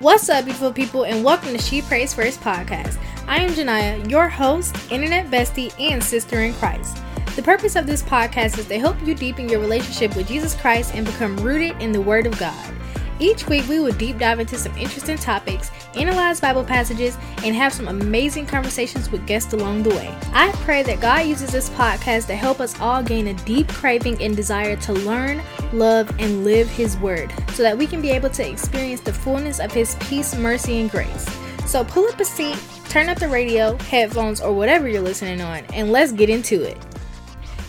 What's up, beautiful people, and welcome to She Prays First podcast. I am Jania, your host, internet bestie, and sister in Christ. The purpose of this podcast is to help you deepen your relationship with Jesus Christ and become rooted in the Word of God. Each week, we will deep dive into some interesting topics, analyze Bible passages, and have some amazing conversations with guests along the way. I pray that God uses this podcast to help us all gain a deep craving and desire to learn, love, and live His Word so that we can be able to experience the fullness of His peace, mercy, and grace. So pull up a seat, turn up the radio, headphones, or whatever you're listening on, and let's get into it.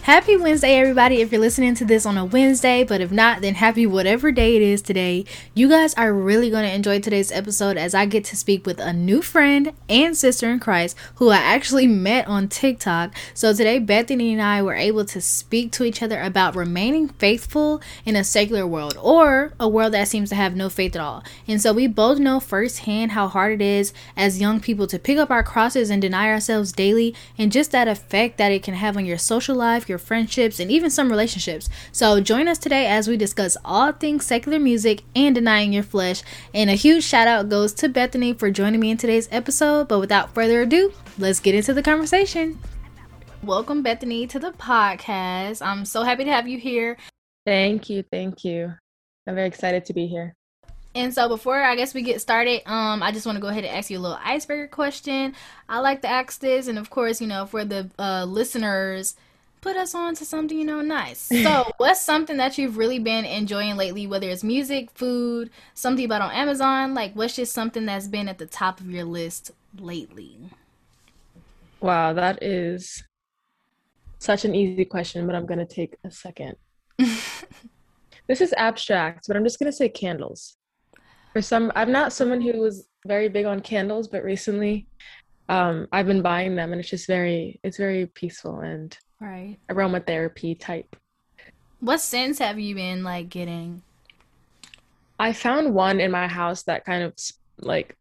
Happy Wednesday, everybody. If you're listening to this on a Wednesday, but if not, then happy whatever day it is today. You guys are really going to enjoy today's episode as I get to speak with a new friend and sister in Christ who I actually met on TikTok. So today, Bethany and I were able to speak to each other about remaining faithful in a secular world or a world that seems to have no faith at all. And so we both know firsthand how hard it is as young people to pick up our crosses and deny ourselves daily and just that effect that it can have on your social life, your friendships, and even some relationships. So join us today as we discuss all things secular music and denying your flesh. And a huge shout out goes to Bethany for joining me in today's episode. But without further ado, let's get into the conversation. Welcome, Bethany, to the podcast. I'm so happy to have you here. Thank you. Thank you. I'm very excited to be here. And so before I guess we get started, um, I just want to go ahead and ask you a little icebreaker question. I like to ask this, and of course, you know, for the uh, listeners, put us on to something you know nice. So, what's something that you've really been enjoying lately? Whether it's music, food, something about on Amazon, like what's just something that's been at the top of your list lately? Wow, that is such an easy question, but I'm gonna take a second. this is abstract, but I'm just gonna say candles. For some, I'm not someone who was very big on candles, but recently, um, I've been buying them, and it's just very, it's very peaceful and right aromatherapy type. What scents have you been like getting? I found one in my house that kind of like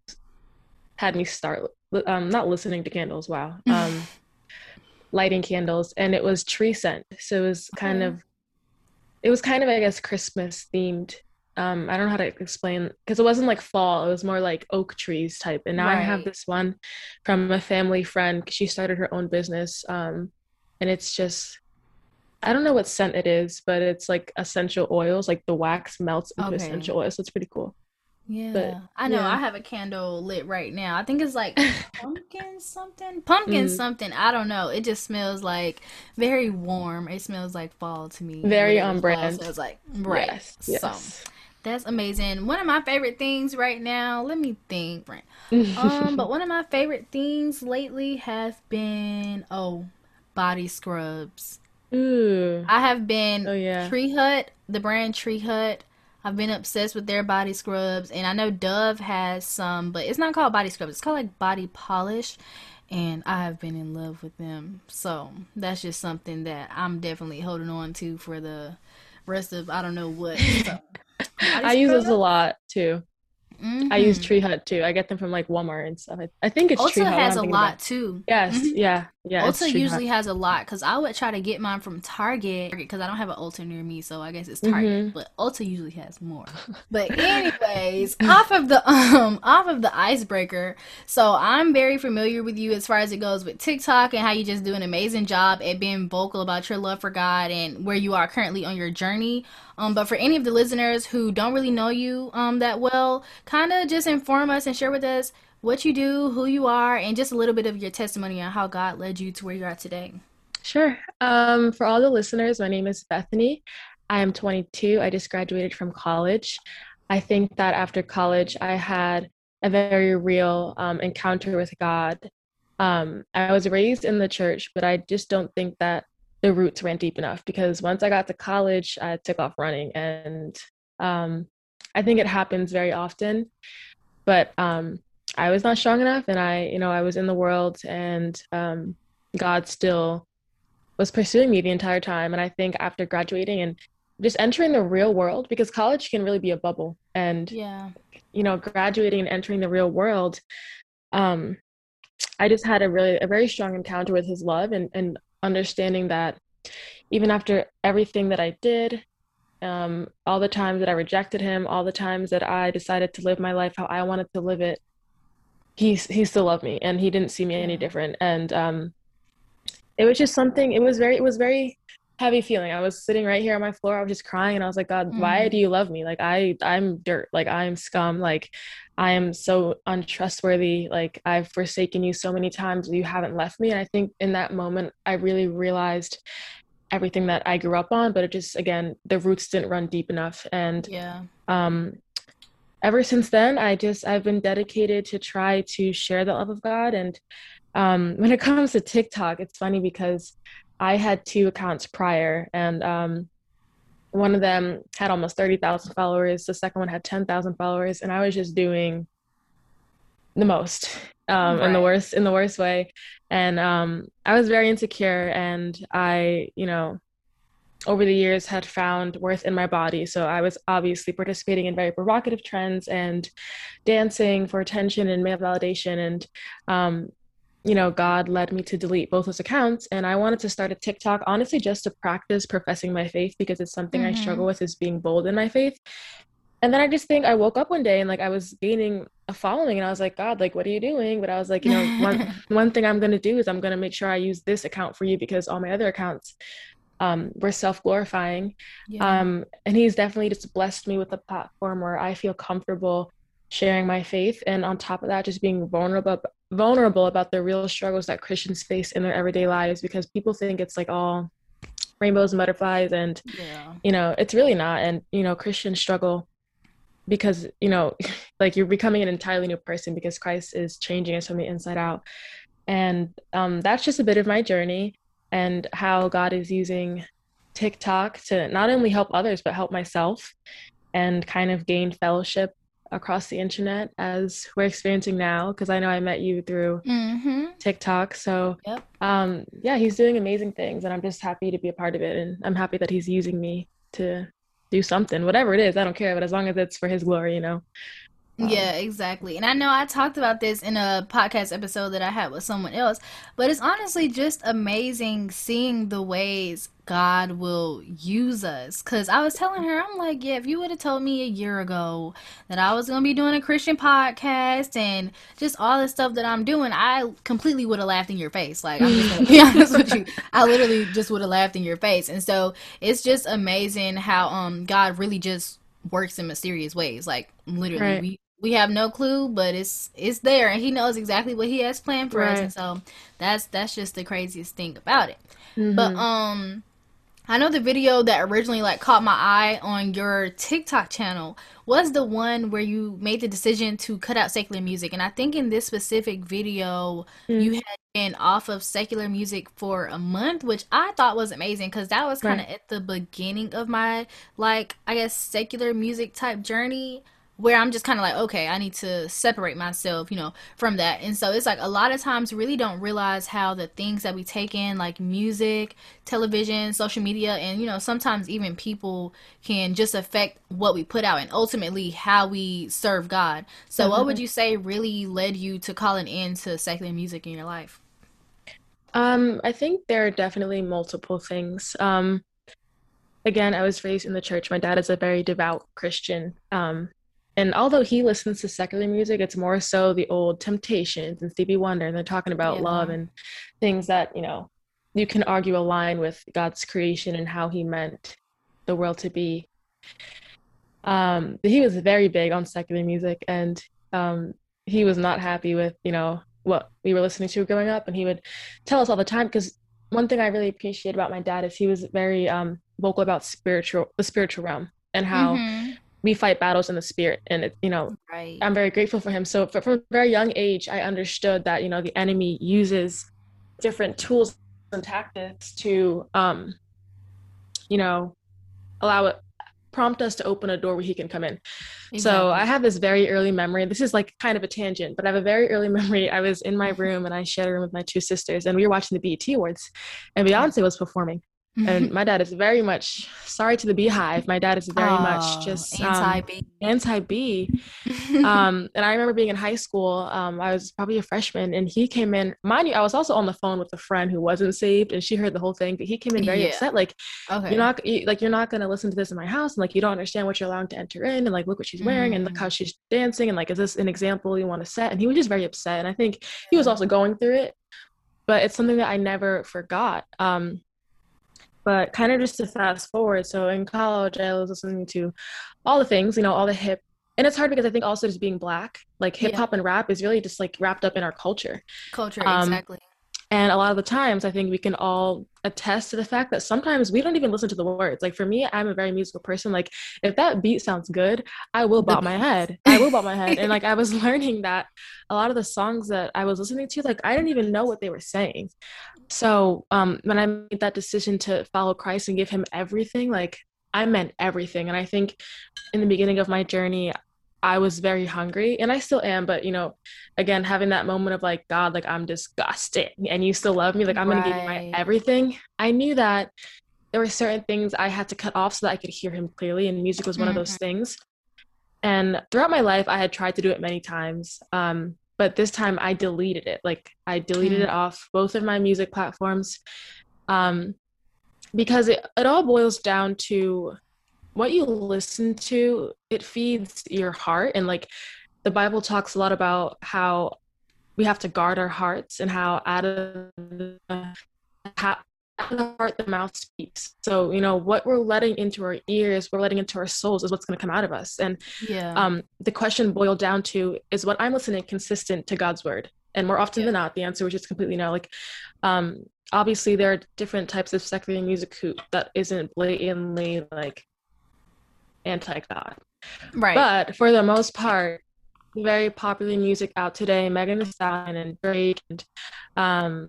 had me start um not listening to candles. Wow. Um lighting candles and it was tree scent. So it was kind okay. of it was kind of I guess Christmas themed. Um I don't know how to explain because it wasn't like fall, it was more like oak trees type. And now right. I have this one from a family friend. She started her own business um and it's just I don't know what scent it is, but it's like essential oils, like the wax melts into okay. essential oils. So it's pretty cool. Yeah, but, I know. Yeah. I have a candle lit right now. I think it's like pumpkin something, pumpkin mm. something. I don't know. It just smells like very warm. It smells like fall to me. Very on brand. Smells like right. Yes, yes. So that's amazing. One of my favorite things right now. Let me think. um, but one of my favorite things lately has been oh body scrubs. Ooh. I have been oh, yeah. Tree Hut, the brand Tree Hut. I've been obsessed with their body scrubs, and I know Dove has some, but it's not called body scrubs. It's called like body polish, and I have been in love with them. So that's just something that I'm definitely holding on to for the rest of I don't know what. So, I use those a lot too. Mm-hmm. I use mm-hmm. Tree Hut too. I get them from like Walmart and stuff. I, I think it's Ulta Tree Hut. has a lot too. Yes, mm-hmm. yeah, yeah. Ulta usually Hut. has a lot because I would try to get mine from Target because I don't have an Ulta near me, so I guess it's Target. Mm-hmm. But Ulta usually has more. But anyways, off of the um off of the icebreaker. So I'm very familiar with you as far as it goes with TikTok and how you just do an amazing job at being vocal about your love for God and where you are currently on your journey. Um, but for any of the listeners who don't really know you um, that well, kind of just inform us and share with us what you do, who you are, and just a little bit of your testimony on how God led you to where you are today. Sure. Um, for all the listeners, my name is Bethany. I am 22. I just graduated from college. I think that after college, I had a very real um, encounter with God. Um, I was raised in the church, but I just don't think that the roots ran deep enough because once I got to college, I took off running. And um, I think it happens very often. But um, I was not strong enough. And I, you know, I was in the world and um, God still was pursuing me the entire time. And I think after graduating and just entering the real world, because college can really be a bubble. And, yeah, you know, graduating and entering the real world, um, I just had a really, a very strong encounter with his love and, and understanding that even after everything that I did, um, all the times that I rejected him, all the times that I decided to live my life how I wanted to live it, he he still loved me and he didn't see me any different. And um, it was just something. It was very it was very heavy feeling. I was sitting right here on my floor. I was just crying and I was like, God, mm. why do you love me? Like I I'm dirt. Like I'm scum. Like I am so untrustworthy. Like I've forsaken you so many times. You haven't left me. And I think in that moment I really realized everything that I grew up on, but it just again the roots didn't run deep enough. And yeah. Um ever since then I just I've been dedicated to try to share the love of God and um when it comes to TikTok, it's funny because I had two accounts prior, and um, one of them had almost 30,000 followers. The second one had 10,000 followers, and I was just doing the most um, right. in the worst in the worst way. And um, I was very insecure, and I, you know, over the years had found worth in my body. So I was obviously participating in very provocative trends and dancing for attention and male validation. And um, you know, God led me to delete both those accounts. And I wanted to start a TikTok, honestly, just to practice professing my faith because it's something mm-hmm. I struggle with is being bold in my faith. And then I just think I woke up one day and like I was gaining a following and I was like, God, like, what are you doing? But I was like, you know, one, one thing I'm going to do is I'm going to make sure I use this account for you because all my other accounts um, were self glorifying. Yeah. Um, and he's definitely just blessed me with a platform where I feel comfortable sharing my faith and on top of that just being vulnerable vulnerable about the real struggles that Christians face in their everyday lives because people think it's like all rainbows and butterflies and yeah. you know it's really not and you know Christians struggle because you know like you're becoming an entirely new person because Christ is changing us from the inside out and um, that's just a bit of my journey and how God is using TikTok to not only help others but help myself and kind of gain fellowship across the internet as we're experiencing now because I know I met you through mm-hmm. TikTok. So yep. um yeah, he's doing amazing things and I'm just happy to be a part of it and I'm happy that he's using me to do something, whatever it is, I don't care, but as long as it's for his glory, you know. Um, yeah, exactly. And I know I talked about this in a podcast episode that I had with someone else, but it's honestly just amazing seeing the ways God will use us. Because I was telling her, I'm like, yeah, if you would have told me a year ago that I was going to be doing a Christian podcast and just all the stuff that I'm doing, I completely would have laughed in your face. Like, I'm just going to be honest with you. I literally just would have laughed in your face. And so it's just amazing how um God really just works in mysterious ways. Like, literally, right. we we have no clue, but it's it's there, and he knows exactly what he has planned for right. us, and so that's that's just the craziest thing about it. Mm-hmm. But um, I know the video that originally like caught my eye on your TikTok channel was the one where you made the decision to cut out secular music, and I think in this specific video mm-hmm. you had been off of secular music for a month, which I thought was amazing because that was kind of right. at the beginning of my like I guess secular music type journey where I'm just kind of like, okay, I need to separate myself, you know, from that. And so it's like a lot of times really don't realize how the things that we take in, like music, television, social media, and, you know, sometimes even people can just affect what we put out and ultimately how we serve God. So, mm-hmm. what would you say really led you to calling in to secular music in your life? Um, I think there are definitely multiple things. Um, again, I was raised in the church. My dad is a very devout Christian. Um, and although he listens to secular music, it's more so the old Temptations and Stevie Wonder, and they're talking about yeah. love and things that you know you can argue align with God's creation and how He meant the world to be. Um, he was very big on secular music, and um, he was not happy with you know what we were listening to growing up, and he would tell us all the time because one thing I really appreciate about my dad is he was very um, vocal about spiritual the spiritual realm and how mm-hmm we fight battles in the spirit and it, you know right. i'm very grateful for him. So for, from a very young age i understood that you know the enemy uses different tools and tactics to um you know allow it prompt us to open a door where he can come in. Exactly. so i have this very early memory. This is like kind of a tangent but i have a very early memory. I was in my room and i shared a room with my two sisters and we were watching the BET awards and beyonce was performing and my dad is very much sorry to the Beyhive my dad is very oh, much just anti-b um, anti-b um, and i remember being in high school um, i was probably a freshman and he came in mind you i was also on the phone with a friend who wasn't saved and she heard the whole thing but he came in very yeah. upset like okay. you're not like you're not going to listen to this in my house and like you don't understand what you're allowing to enter in and like look what she's wearing mm. and look mm. how she's dancing and like is this an example you want to set and he was just very upset and i think he was also going through it but it's something that i never forgot um, but kind of just to fast forward, so in college, I was listening to all the things, you know, all the hip. And it's hard because I think also just being black, like hip hop yeah. and rap is really just like wrapped up in our culture. Culture, um, exactly. And a lot of the times, I think we can all attest to the fact that sometimes we don't even listen to the words. Like for me, I'm a very musical person. Like if that beat sounds good, I will bob my head. I will bob my head. And like I was learning that a lot of the songs that I was listening to, like I didn't even know what they were saying. So um, when I made that decision to follow Christ and give Him everything, like I meant everything. And I think in the beginning of my journey, I was very hungry and I still am, but you know, again, having that moment of like, God, like I'm disgusted and you still love me, like I'm right. gonna give you my everything. I knew that there were certain things I had to cut off so that I could hear him clearly, and music was one mm-hmm. of those mm-hmm. things. And throughout my life, I had tried to do it many times. Um, but this time I deleted it. Like I deleted mm. it off both of my music platforms. Um, because it, it all boils down to what you listen to, it feeds your heart. And like the Bible talks a lot about how we have to guard our hearts and how out of the, how, out of the heart the mouth speaks so you know what we're letting into our ears we're letting into our souls is what's going to come out of us and yeah um the question boiled down to is what i'm listening consistent to god's word and more often yeah. than not the answer was just completely no like um obviously there are different types of secular music who, that isn't blatantly like anti-god right but for the most part very popular music out today megan thee stallion and drake and um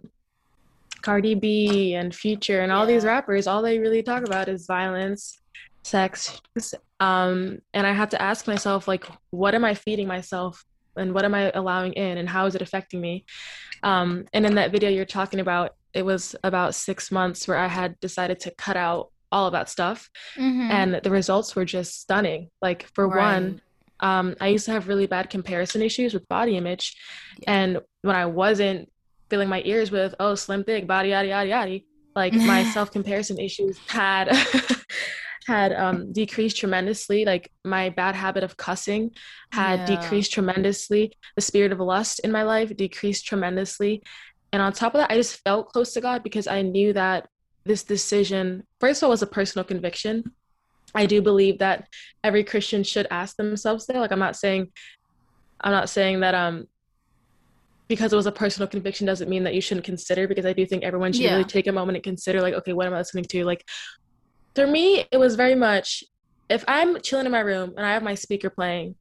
Cardi B and Future and all these rappers, all they really talk about is violence, sex. Um, and I had to ask myself, like, what am I feeding myself and what am I allowing in and how is it affecting me? Um, and in that video you're talking about, it was about six months where I had decided to cut out all of that stuff. Mm-hmm. And the results were just stunning. Like, for right. one, um, I used to have really bad comparison issues with body image. Yeah. And when I wasn't filling my ears with oh slim thick body yada yada yada like my self comparison issues had had um, decreased tremendously like my bad habit of cussing had yeah. decreased tremendously the spirit of lust in my life decreased tremendously and on top of that i just felt close to god because i knew that this decision first of all was a personal conviction i do believe that every christian should ask themselves that like i'm not saying i'm not saying that um because it was a personal conviction doesn't mean that you shouldn't consider because I do think everyone should yeah. really take a moment and consider like okay what am I listening to like for me it was very much if I'm chilling in my room and I have my speaker playing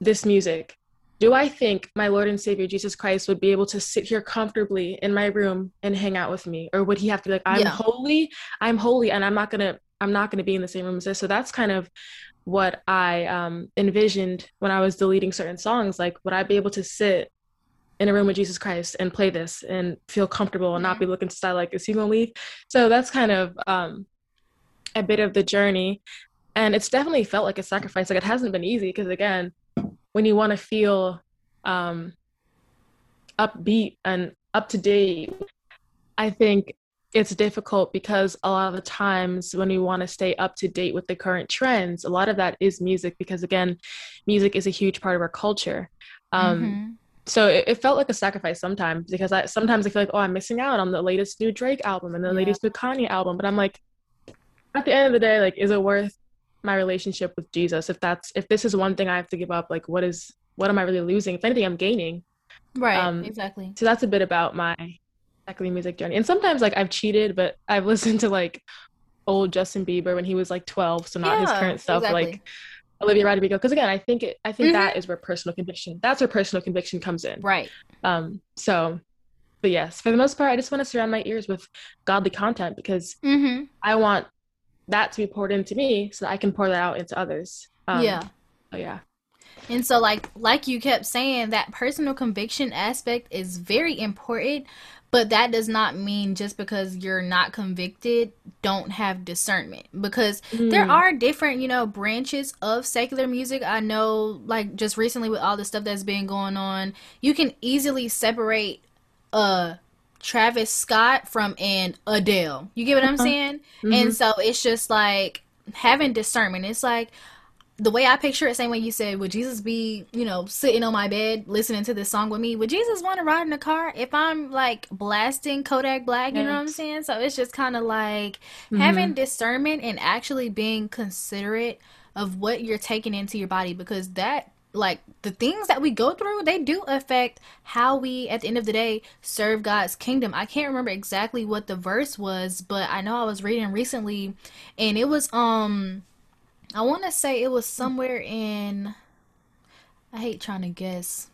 this music do I think my Lord and Savior Jesus Christ would be able to sit here comfortably in my room and hang out with me or would he have to be like I'm yeah. holy I'm holy and I'm not to I'm not to be in the same room as this so that's kind of what I um, envisioned when I was deleting certain songs like would I be able to sit in a room with Jesus Christ and play this and feel comfortable and not be looking to style like, is he gonna leave? So that's kind of um, a bit of the journey. And it's definitely felt like a sacrifice. Like it hasn't been easy because again, when you want to feel um, upbeat and up to date, I think it's difficult because a lot of the times when we want to stay up to date with the current trends, a lot of that is music because again, music is a huge part of our culture. Um, mm-hmm so it, it, felt like a sacrifice sometimes because I sometimes I feel like oh I'm missing out on the latest new Drake album and the yeah. latest new Kanye album, but I'm like, at the end of the day, like, is it worth my relationship with Jesus? If that's if this is one thing I have to give up, like, what is what am I really losing? If anything, I'm gaining. Right. Um, exactly. So that's a bit about my secular music journey. And sometimes like I've cheated, but I've listened to like old Justin Bieber when he was like 12, so not yeah, his current stuff. Exactly. Like Olivia Rodrigo because again I think it I think mm-hmm. that is where personal conviction that's where personal conviction comes in right um so but yes for the most part I just want to surround my ears with godly content because mm-hmm. I want that to be poured into me so that I can pour that out into others. Um, yeah. oh yeah. And so like like you kept saying that personal conviction aspect is very important but that does not mean just because you're not convicted don't have discernment. Because mm. there are different you know branches of secular music. I know like just recently with all the stuff that's been going on you can easily separate uh travis scott from an adele you get what i'm uh-huh. saying mm-hmm. and so it's just like having discernment it's like the way I picture it, same way you said, would Jesus be, you know, sitting on my bed listening to this song with me? Would Jesus want to ride in the car if I'm like blasting Kodak Black? You yes. know what I'm saying? So it's just kind of like mm-hmm. having discernment and actually being considerate of what you're taking into your body because that like the things that we go through they do affect how we at the end of the day serve god's kingdom i can't remember exactly what the verse was but i know i was reading recently and it was um I want to say it was somewhere in. I hate trying to guess.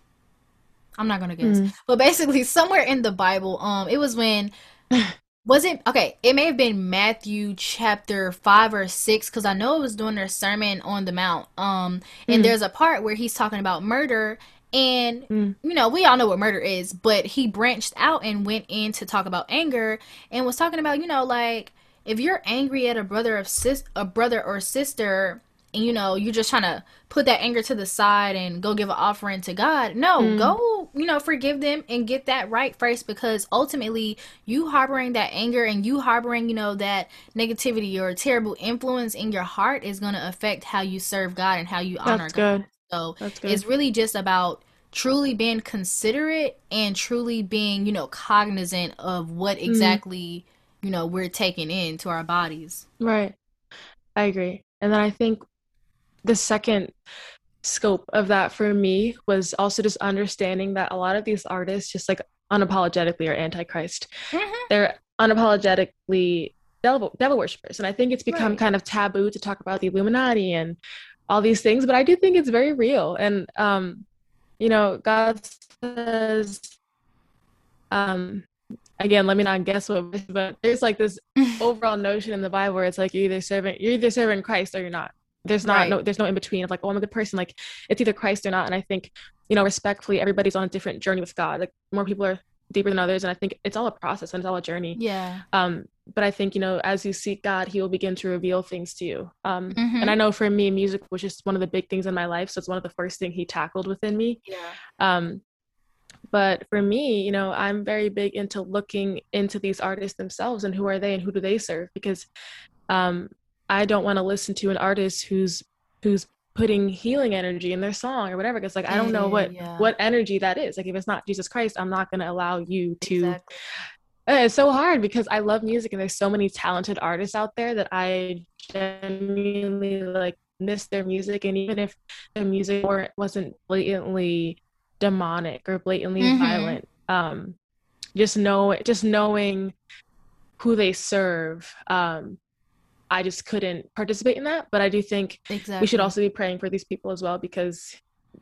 I'm not gonna guess, mm. but basically somewhere in the Bible, um, it was when. was it okay? It may have been Matthew chapter five or six because I know it was during their sermon on the Mount. Um, and mm. there's a part where he's talking about murder, and mm. you know we all know what murder is, but he branched out and went in to talk about anger and was talking about you know like if you're angry at a brother of sis a brother or sister and you know you're just trying to put that anger to the side and go give an offering to god no mm. go you know forgive them and get that right first because ultimately you harboring that anger and you harboring you know that negativity or terrible influence in your heart is going to affect how you serve god and how you honor That's god good. so That's good. it's really just about truly being considerate and truly being you know cognizant of what mm. exactly mm you know we're taking into our bodies right i agree and then i think the second scope of that for me was also just understanding that a lot of these artists just like unapologetically are antichrist mm-hmm. they're unapologetically devil, devil worshippers and i think it's become right. kind of taboo to talk about the illuminati and all these things but i do think it's very real and um you know god says um again, let me not guess what, but there's like this overall notion in the Bible where it's like you're either serving, you're either serving Christ or you're not. There's not right. no, there's no in between of like, oh, I'm a good person. Like it's either Christ or not. And I think, you know, respectfully, everybody's on a different journey with God. Like more people are deeper than others, and I think it's all a process and it's all a journey. Yeah. Um, but I think you know, as you seek God, He will begin to reveal things to you. Um, mm-hmm. and I know for me, music was just one of the big things in my life, so it's one of the first things He tackled within me. Yeah. Um, but for me you know i'm very big into looking into these artists themselves and who are they and who do they serve because um, i don't want to listen to an artist who's who's putting healing energy in their song or whatever because like i don't know what yeah. what energy that is like if it's not jesus christ i'm not going to allow you to exactly. Uh, it's so hard because i love music and there's so many talented artists out there that i genuinely like miss their music and even if the music wasn't blatantly demonic or blatantly mm-hmm. violent um just know just knowing who they serve um i just couldn't participate in that but i do think exactly. we should also be praying for these people as well because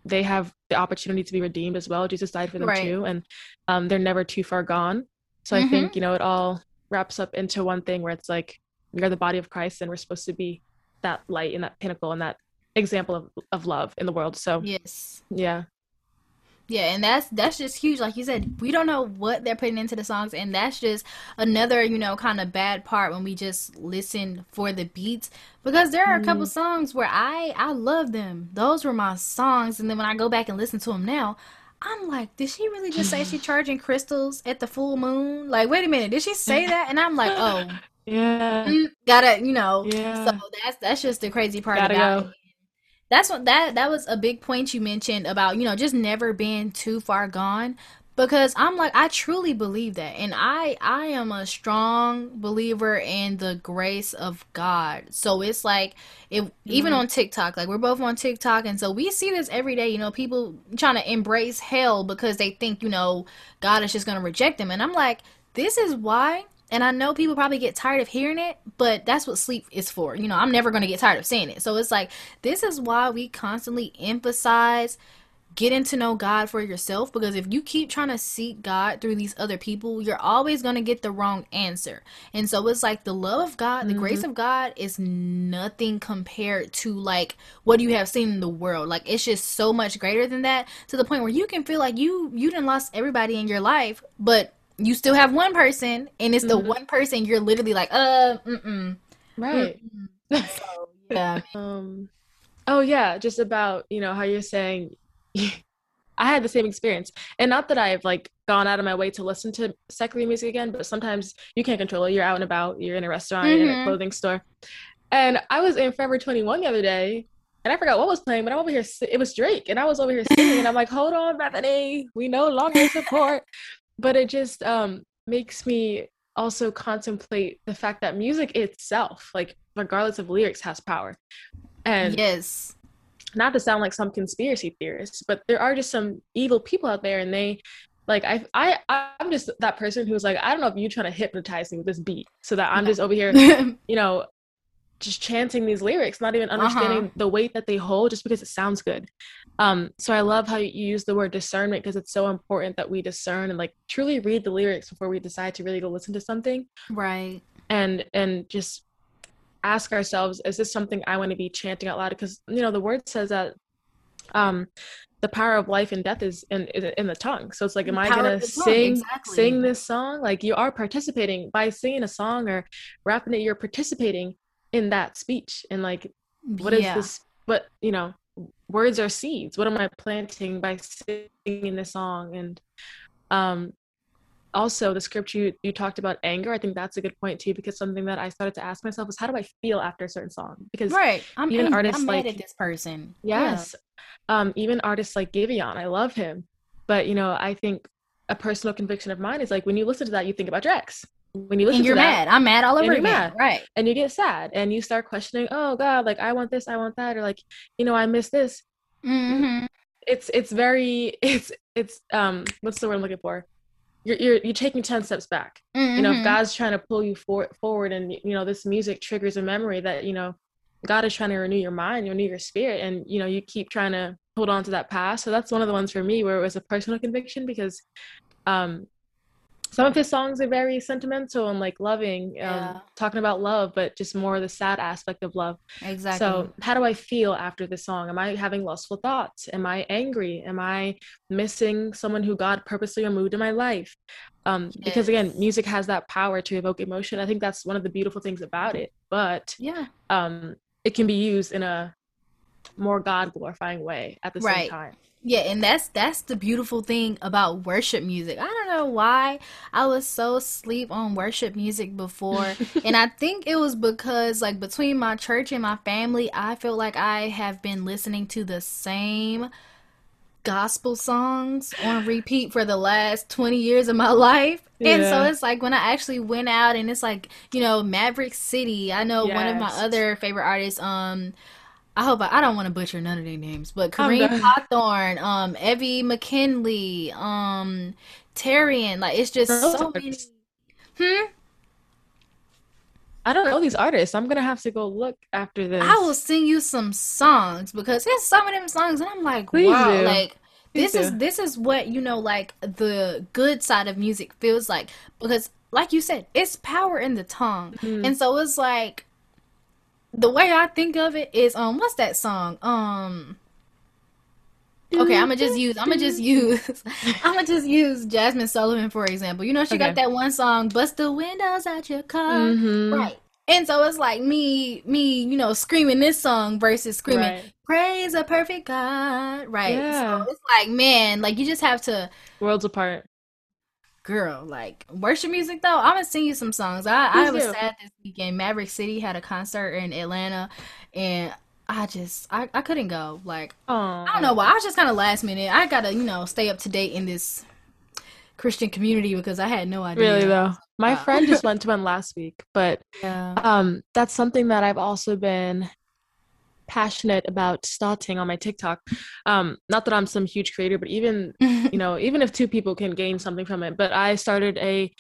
they have the opportunity to be redeemed as well jesus died for them right. too and um they're never too far gone so mm-hmm. i think you know it all wraps up into one thing where it's like we are the body of christ and we're supposed to be that light and that pinnacle and that example of, of love in the world so yes yeah yeah, and that's that's just huge. Like you said, we don't know what they're putting into the songs, and that's just another, you know, kind of bad part when we just listen for the beats. Because there are a couple mm. songs where I I love them. Those were my songs, and then when I go back and listen to them now, I'm like, did she really just say she charging crystals at the full moon? Like, wait a minute, did she say that? And I'm like, oh, yeah, mm, gotta, you know, yeah. So that's that's just the crazy part gotta about go. it that's what that that was a big point you mentioned about you know just never being too far gone. Because i'm like i truly believe that. And i i am a strong believer in the grace of god. So it's like if mm-hmm. even on tiktok like we're both on tiktok. And so we see this every day you know people trying to embrace hell because they think you know god is just going to reject them. And i'm like this is why and I know people probably get tired of hearing it, but that's what sleep is for. You know, I'm never going to get tired of saying it. So it's like, this is why we constantly emphasize getting to know God for yourself because if you keep trying to seek God through these other people, you're always going to get the wrong answer. And so it's like the love of God, the mm-hmm. grace of God is nothing compared to like what you have seen in the world. Like it's just so much greater than that to the point where you can feel like you you didn't lost everybody in your life, but you still have one person, and it's the mm-hmm. one person you're literally like, uh, mm-mm. Right. Mm-mm. So, yeah. um, oh, yeah. Just about, you know, how you're saying, I had the same experience. And not that I've like gone out of my way to listen to secular music again, but sometimes you can't control it. You're out and about, you're in a restaurant, mm-hmm. in a mm-hmm. clothing store. And I was in Forever 21 the other day and I forgot what was playing, but I'm over here. It was Drake, and I was over here singing, and I'm like, "Hold on, Bethany, we no longer support." But it just um, makes me also contemplate the fact that music itself, like regardless of lyrics, has power. And yes, not to sound like some conspiracy theorist, but there are just some evil people out there, and they like I I I'm just that person who's like I don't know if you're trying to hypnotize me with this beat so that I'm just over here, you know, just chanting these lyrics, not even understanding uh-huh. the weight that they hold just because it sounds good. Um, so I love how you use the word discernment because it's so important that we discern and like truly read the lyrics before we decide to really go listen to something. Right. And and just ask ourselves, is this something I want to be chanting out loud? Because you know the word says that um the power of life and death is in in the tongue. So it's like, am I gonna sing exactly. sing this song? Like you are participating by singing a song or rapping it. You're participating in that speech and like what is yeah. this what you know words are seeds. What am i planting by singing this song? And um also the scripture you, you talked about anger i think that's a good point too because something that i started to ask myself is how do i feel after a certain song? Because right. I'm even artists I'm like this person. Yes. Yeah. um even artists like giveon i love him. But you know i think a personal conviction of mine is like when you listen to that you think about Drex when you listen and you're to that, mad. I'm mad all over again. Mad. Right. And you get sad and you start questioning, oh God, like I want this, I want that, or like, you know, I miss this. Mm-hmm. It's it's very it's it's um what's the word I'm looking for? You're you're you're taking ten steps back. Mm-hmm. You know, if mm-hmm. God's trying to pull you for, forward and you know, this music triggers a memory that, you know, God is trying to renew your mind, renew your spirit, and you know, you keep trying to hold on to that past. So that's one of the ones for me where it was a personal conviction because um some of his songs are very sentimental and like loving, um, yeah. talking about love, but just more the sad aspect of love. Exactly. So, how do I feel after the song? Am I having lustful thoughts? Am I angry? Am I missing someone who God purposely removed in my life? Um, yes. Because again, music has that power to evoke emotion. I think that's one of the beautiful things about it. But yeah, um, it can be used in a more God glorifying way at the right. same time. Yeah, and that's that's the beautiful thing about worship music. I don't know why I was so sleep on worship music before. and I think it was because like between my church and my family, I feel like I have been listening to the same gospel songs on repeat for the last 20 years of my life. Yeah. And so it's like when I actually went out and it's like, you know, Maverick City. I know yes. one of my other favorite artists um I hope I, I don't want to butcher none of their names, but Kareem Hawthorne, um, Evvie McKinney, um, Terrian, like it's just Those so many. Hmm. I don't know these artists. I'm gonna have to go look after this. I will sing you some songs because there's some of them songs, and I'm like, Please wow, do. like Please this do. is this is what you know, like the good side of music feels like because, like you said, it's power in the tongue, mm-hmm. and so it's like the way I think of it is um what's that song? Um Okay, I'm gonna just use. I'm gonna just use. I'm gonna just use Jazmine Sullivan for example. You know, she okay. got that one song, "Bust the Windows Out Your Car," mm-hmm. right? And so it's like me, me, you know, screaming this song versus screaming right. "Praise a Perfect God," right? Yeah. So it's like, man, like you just have to worlds apart girl, like worship music though, I'm gonna sing you some songs. I, I was sad this weekend. Maverick City had a concert in Atlanta, and I just I, I couldn't go. Like Aww. I don't know why. I was just kind of last minute. I gotta you know stay up to date in this Christian community because I had no idea. Really though, my friend just went to one last week, but yeah. um, that's something that I've also been passionate about starting on my TikTok. Um, not that I'm some huge creator, but even you know, even if two people can gain something from it, but I started a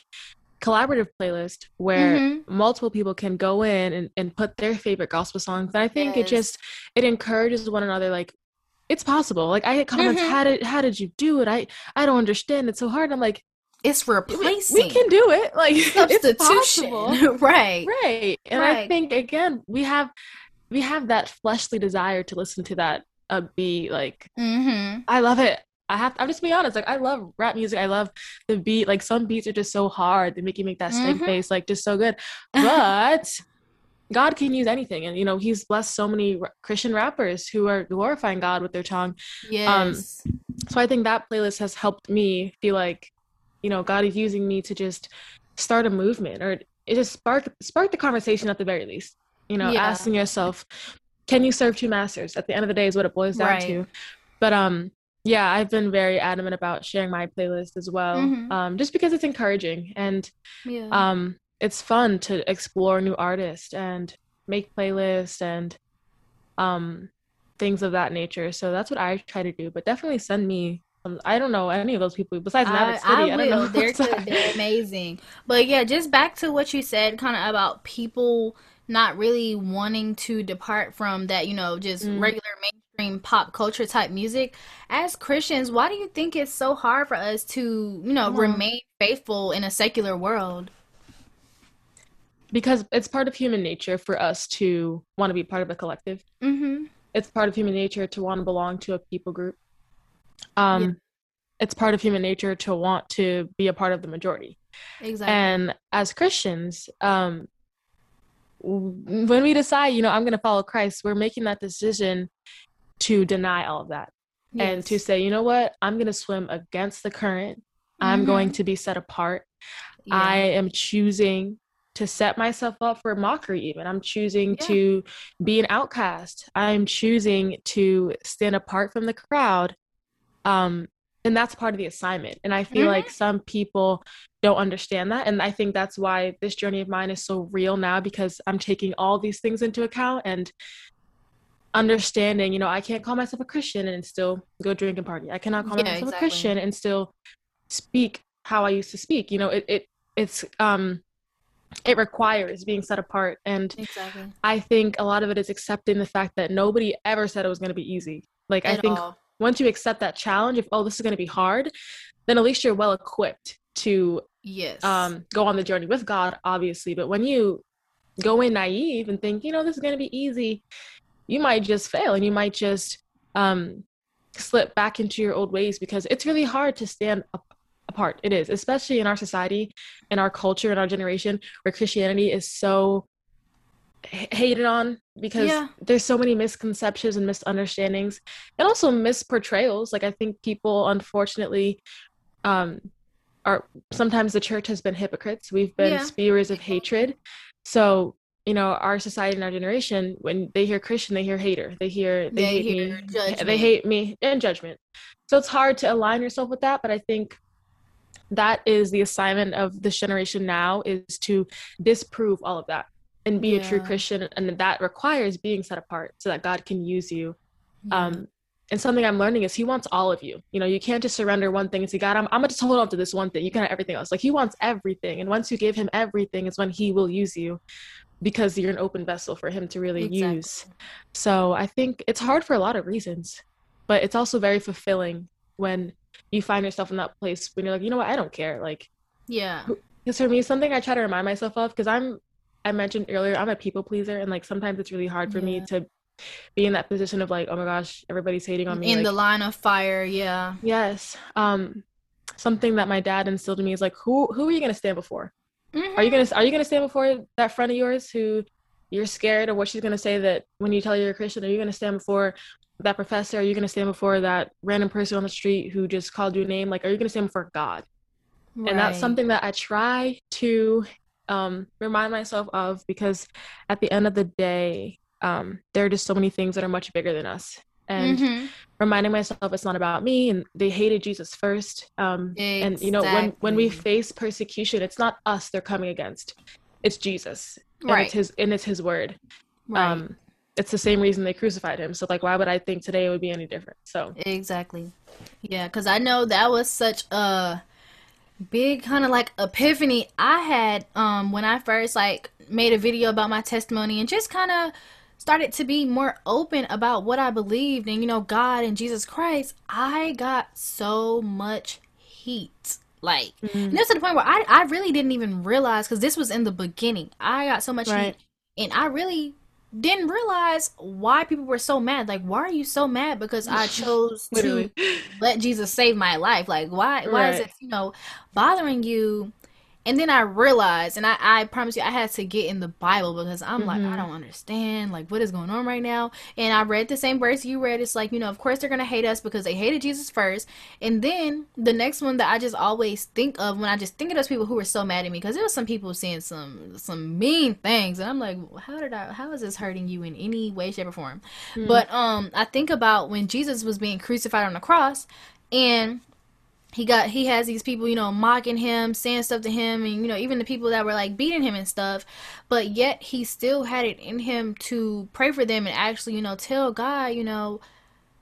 collaborative playlist where mm-hmm. multiple people can go in and, and put their favorite gospel songs. And I think yes. it just it encourages one another like it's possible. Like I get comments, mm-hmm. how did how did you do it? I I don't understand. It's so hard. I'm like, it's replacing. We, we, can do it. Like substitution, right? Right. And right. I think again, we have we have that fleshly desire to listen to that upbeat like mm-hmm. i love it I have to, I'm just be honest, like I love rap music. I love the beat. Like some beats are just so hard. They make you make that mm-hmm. face, like just so good. But God can use anything. And, you know, he's blessed so many Christian rappers who are glorifying God with their tongue. Um, yes. Um, so I think that playlist has helped me feel like, you know, God is using me to just start a movement or it just spark spark the conversation at the very least. You know, yeah. asking yourself, can you serve two masters? At the end of the day is what it boils down right. to. But um yeah, I've been very adamant about sharing my playlist as well. Mm-hmm. Um, just because it's encouraging and yeah. um it's fun to explore new artists and make playlists and um things of that nature. So that's what I try to do. But definitely send me. Um, I don't know any of those people besides Maverick City. I, I, don't know. They're, they're amazing. But yeah, just back to what you said, kind of about people not really wanting to depart from that, you know, just mm. regular mainstream pop culture type music. As Christians, why do you think it's so hard for us to, you know, mm. remain faithful in a secular world? because it's part of human nature for us to want to be part of a collective. Mm-hmm. It's part of human nature to want to belong to a people group. Um, yeah. It's part of human nature to want to be a part of the majority. Exactly. And as Christians, um, when we decide, you know, I'm going to follow Christ, we're making that decision to deny all of that yes. and to say, you know what, I'm going to swim against the current. Mm-hmm. I'm going to be set apart. Yeah. I am choosing to set myself up for mockery even i'm choosing yeah. to be an outcast i'm choosing to stand apart from the crowd um and that's part of the assignment and i feel mm-hmm. like some people don't understand that and i think that's why this journey of mine is so real now because i'm taking all these things into account and understanding you know i can't call myself a christian and still go drink and party i cannot call yeah, myself exactly. a christian and still speak how i used to speak you know it, it it's um it requires being set apart and exactly. i think a lot of it is accepting the fact that nobody ever said it was going to be easy like at i think all. once you accept that challenge if oh this is going to be hard then at least you're well equipped to yes um go on the journey with god obviously but when you go in naive and think you know this is going to be easy you might just fail and you might just um slip back into your old ways because it's really hard to stand up apart. It is, especially in our society, in our culture, in our generation, where Christianity is so hated on because yeah. there's so many misconceptions and misunderstandings and also misportrayals like i think people unfortunately um are sometimes the church has been hypocrites we've been yeah. spewers of hatred so you know our society and our generation when they hear christian they hear hater. They hear they, they hate hear me. judgment. they hate me and judgment. So it's hard to align yourself with that but i think that is the assignment of this generation now is to disprove all of that and be yeah. a true christian and that requires being set apart so that god can use you. Yeah. um and something i'm learning is he wants all of you. You know you can't just surrender one thing and say god i'm, I'm gonna just hold on to this one thing. You can have everything else. Like he wants everything and once you give him everything is when he will use you because you're an open vessel for him to really exactly. use so i think it's hard for a lot of reasons but it's also very fulfilling when you find yourself in that place when you're like, you know what, I don't care. Like, yeah. Because for me, something I try to remind myself of, because I'm, I mentioned earlier, I'm a people pleaser, and like sometimes it's really hard for yeah. me to be in that position of like, oh my gosh, everybody's hating on me. In like, the line of fire, yeah. Yes. Um, something that my dad instilled in me is like, who who are you gonna stand before? Mm-hmm. Are you gonna are you gonna stand before that friend of yours who you're scared of what she's gonna say that when you tell you're a Christian? Are you gonna stand before that professor? Are you going to stand before that random person on the street who just called you a name? Like, are you going to stand before God? Right. And that's something that I try to um, remind myself of because at the end of the day, um, there are just so many things that are much bigger than us. And mm-hmm. Reminding myself it's not about me, and they hated Jesus first. Um, exactly. And you know, when when we face persecution, it's not us they're coming against; it's Jesus, and right. it's his and it's His word. Right. Um, it's the same reason they crucified him. So like, why would I think today it would be any different? So exactly, yeah, because I know that was such a big kind of like epiphany I had um when I first like made a video about my testimony and just kind of started to be more open about what I believed and you know God and Jesus Christ. I got so much heat. Like, mm-hmm. and this to the point where I, I really didn't even realize because this was in the beginning. I got so much right. heat, and I really didn't realize why people were so mad. Like, why are you so mad? Because I chose to let Jesus save my life. Like, why? Why right. is it you know bothering you? And then I realized, and I, I promise you, I had to get in the Bible because I'm mm-hmm. like, I mm-hmm. don't understand, like, what is going on right now? And I read the same verse you read. It's like, you know, of course they're going to hate us because they hated Jesus first. And then the next one that I just always think of when I just think of those people who were so mad at me, because there was some people saying some some mean things. And I'm like, how did I, how is this hurting you in any way, shape, or form? Mm-hmm. But um, I think about when Jesus was being crucified on the cross and he got he has these people you know mocking him saying stuff to him and you know even the people that were like beating him and stuff but yet he still had it in him to pray for them and actually you know tell god you know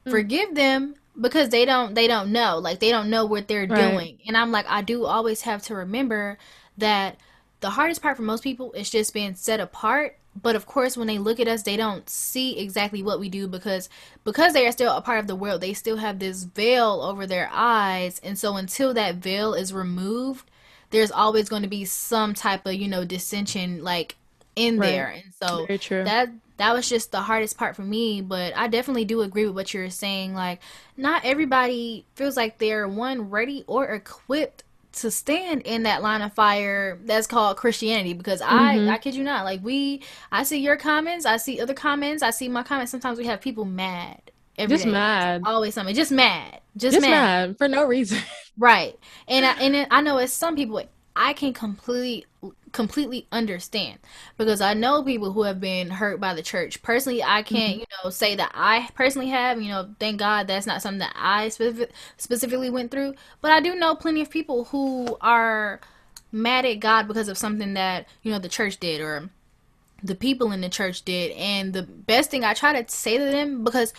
mm. forgive them because they don't they don't know like they don't know what they're right. doing and i'm like i do always have to remember that the hardest part for most people is just being set apart but of course when they look at us they don't see exactly what we do because because they are still a part of the world they still have this veil over their eyes. And so until that veil is removed there's always going to be some type of you know dissension like in right. there. And so that that was just the hardest part for me. But i definitely do agree with what you're saying. Like not everybody feels like they're one ready or equipped to stand in that line of fire that's called Christianity because mm-hmm. I I kid you not like we I see your comments I see other comments I see my comments sometimes we have people mad just day. mad always something just mad just, just mad. mad. for no reason right and I, and I know it's some people I can completely completely understand because I know people who have been hurt by the church. Personally, I can't, mm-hmm. you know, say that I personally have, you know, thank God that's not something that I specific, specifically went through, but I do know plenty of people who are mad at God because of something that, you know, the church did or the people in the church did. And the best thing I try to say to them because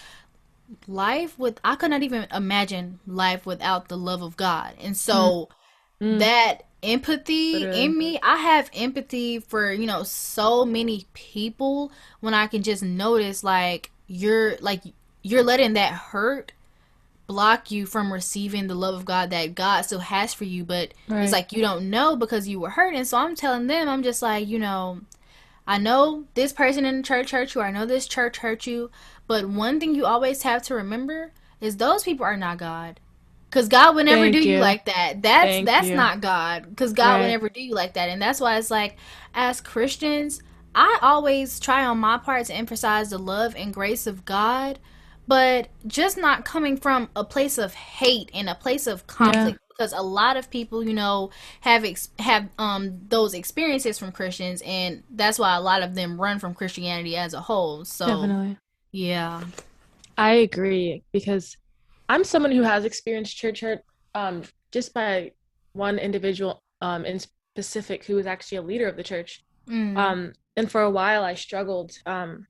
life with I could not even imagine life without the love of God. And so mm. that empathy in me. I have empathy for, you know, so many people when I can just notice like you're like you're letting that hurt block you from receiving the love of God that God still has for you, but right. it's like you don't know because you were hurt. And so I'm telling them, I'm just like, you know, I know this person in the church hurt you, I know this church hurt you, but one thing you always have to remember is those people are not God. Cause God would never Thank do you. you. like that. That's Thank that's you. not God. Cause God right. would never do you like that, and that's why it's like, as Christians, I always try on my part to emphasize the love and grace of God, but just not coming from a place of hate and a place of conflict. Yeah. Because a lot of people, you know, have ex- have um those experiences from Christians, and that's why a lot of them run from Christianity as a whole. So, Definitely. yeah, I agree because I'm someone who has experienced church hurt um, just by one individual um, in specific who was actually a leader of the church. Mm. Um, and for a while, I struggled um,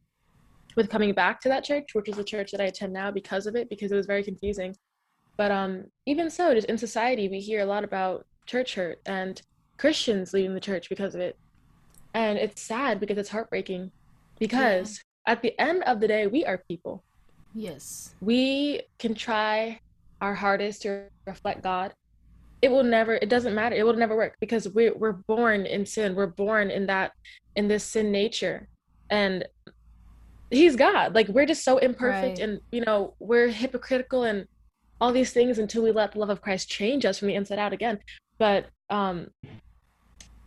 with coming back to that church, which is the church that I attend now because of it, because it was very confusing. But um, even so, just in society, we hear a lot about church hurt and Christians leaving the church because of it. And it's sad because it's heartbreaking because yeah. at the end of the day, we are people. Yes. We can try our hardest to reflect God. It will never, it doesn't matter. It will never work because we, we're born in sin. We're born in that, in this sin nature. And he's God. Like we're just so imperfect right. and, you know, we're hypocritical and all these things until we let the love of Christ change us from the inside out again. But um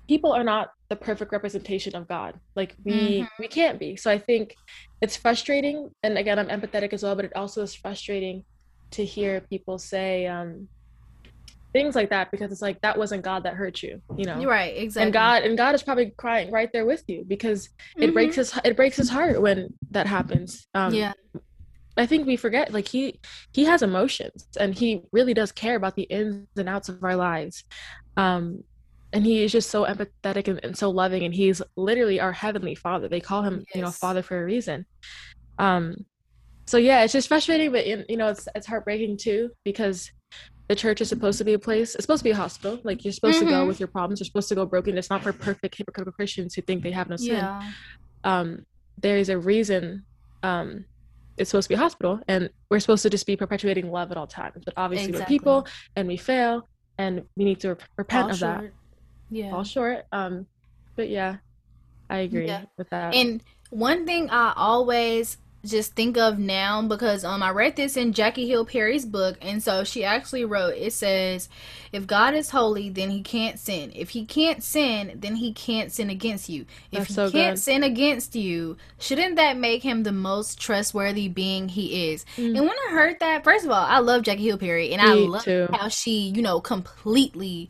people are not the perfect representation of God. Like we mm-hmm. we can't be. So I think it's frustrating and again I'm empathetic as well, but it also is frustrating to hear people say um things like that because it's like that wasn't God that hurt you, you know. Right, exactly. And God and God is probably crying right there with you because mm-hmm. it breaks his it breaks his heart when that happens. Um Yeah. I think we forget like he he has emotions and he really does care about the ins and outs of our lives. Um and he is just so empathetic and, and, so loving and he's literally our heavenly father they call him yes. you know father for a reason um so yeah it's just frustrating but you know it's it's heartbreaking too because the church is supposed to be a place it's supposed to be a hospital like you're supposed mm-hmm. to go mm-hmm. with your problems you're supposed to go broken it's not for perfect hypocritical christians who think they have no sin yeah. um there is a reason um it's supposed to be a hospital and we're supposed to just be perpetuating love at all times but obviously exactly. we're people and we fail and we need to repent all of that yeah fall short um but yeah i agree yeah. with that and One thing I always just think of now because um I read this in Jackie Hill Perry's book and so she actually wrote it says if God is holy then he can't sin. If he can't sin then he can't sin against you. If That's he so can't good. sin against you, shouldn't that make him the most trustworthy being he is? Mm. And when I heard that, first of all, I love Jackie Hill Perry and Me I love too. how she, you know, completely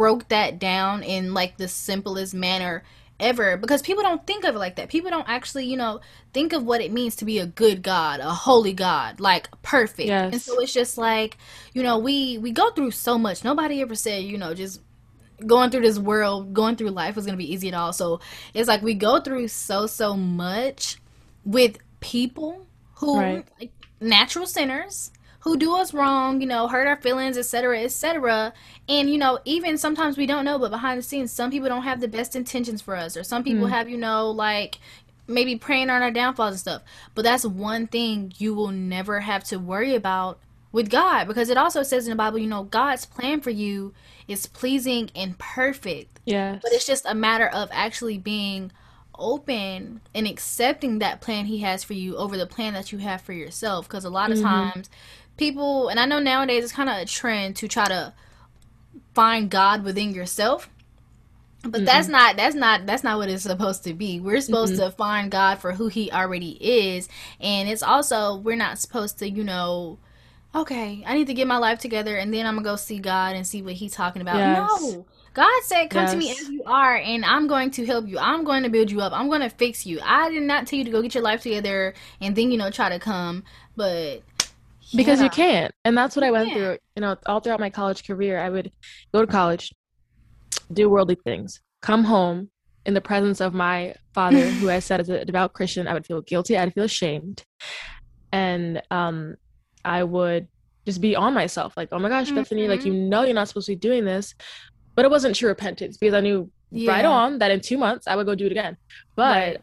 broke that down in like the simplest manner ever because people don't think of it like that. People don't actually, you know, think of what it means to be a good God, a holy God, like perfect. Yes. And so it's just like, you know, we we go through so much. Nobody ever said, you know, just going through this world, going through life was going to be easy at all. So it's like we go through so so much with people who right. like natural sinners who do us wrong, you know, hurt our feelings, etc., etc. And you know, even sometimes we don't know, but behind the scenes, some people don't have the best intentions for us, or some people mm. have, you know, like maybe praying on our downfalls and stuff. But that's one thing you will never have to worry about with God because it also says in the Bible, you know, God's plan for you is pleasing and perfect. Yeah. But it's just a matter of actually being open and accepting that plan he has for you over the plan that you have for yourself because a lot of mm-hmm. times people, and I know nowadays it's kind of a trend to try to find God within yourself. But mm-hmm. that's not that's not that's not what it's supposed to be. We're supposed mm-hmm. to find God for who he already is. And it's also we're not supposed to, you know, okay, I need to get my life together and then I'm gonna go see God and see what he's talking about. Yes. No. God said, Come yes. to me as you are, and I'm going to help you. I'm going to build you up. I'm going to fix you. I did not tell you to go get your life together and then, you know, try to come. But because yeah. you can't and that's what i went through you know all throughout my college career i would go to college do worldly things come home in the presence of my father who i said is a devout christian i would feel guilty i'd feel ashamed and um i would just be on myself like oh my gosh mm-hmm. bethany like you mm-hmm. know you're not supposed to be doing this but it wasn't true repentance because i knew yeah. right on that in two months i would go do it again but right.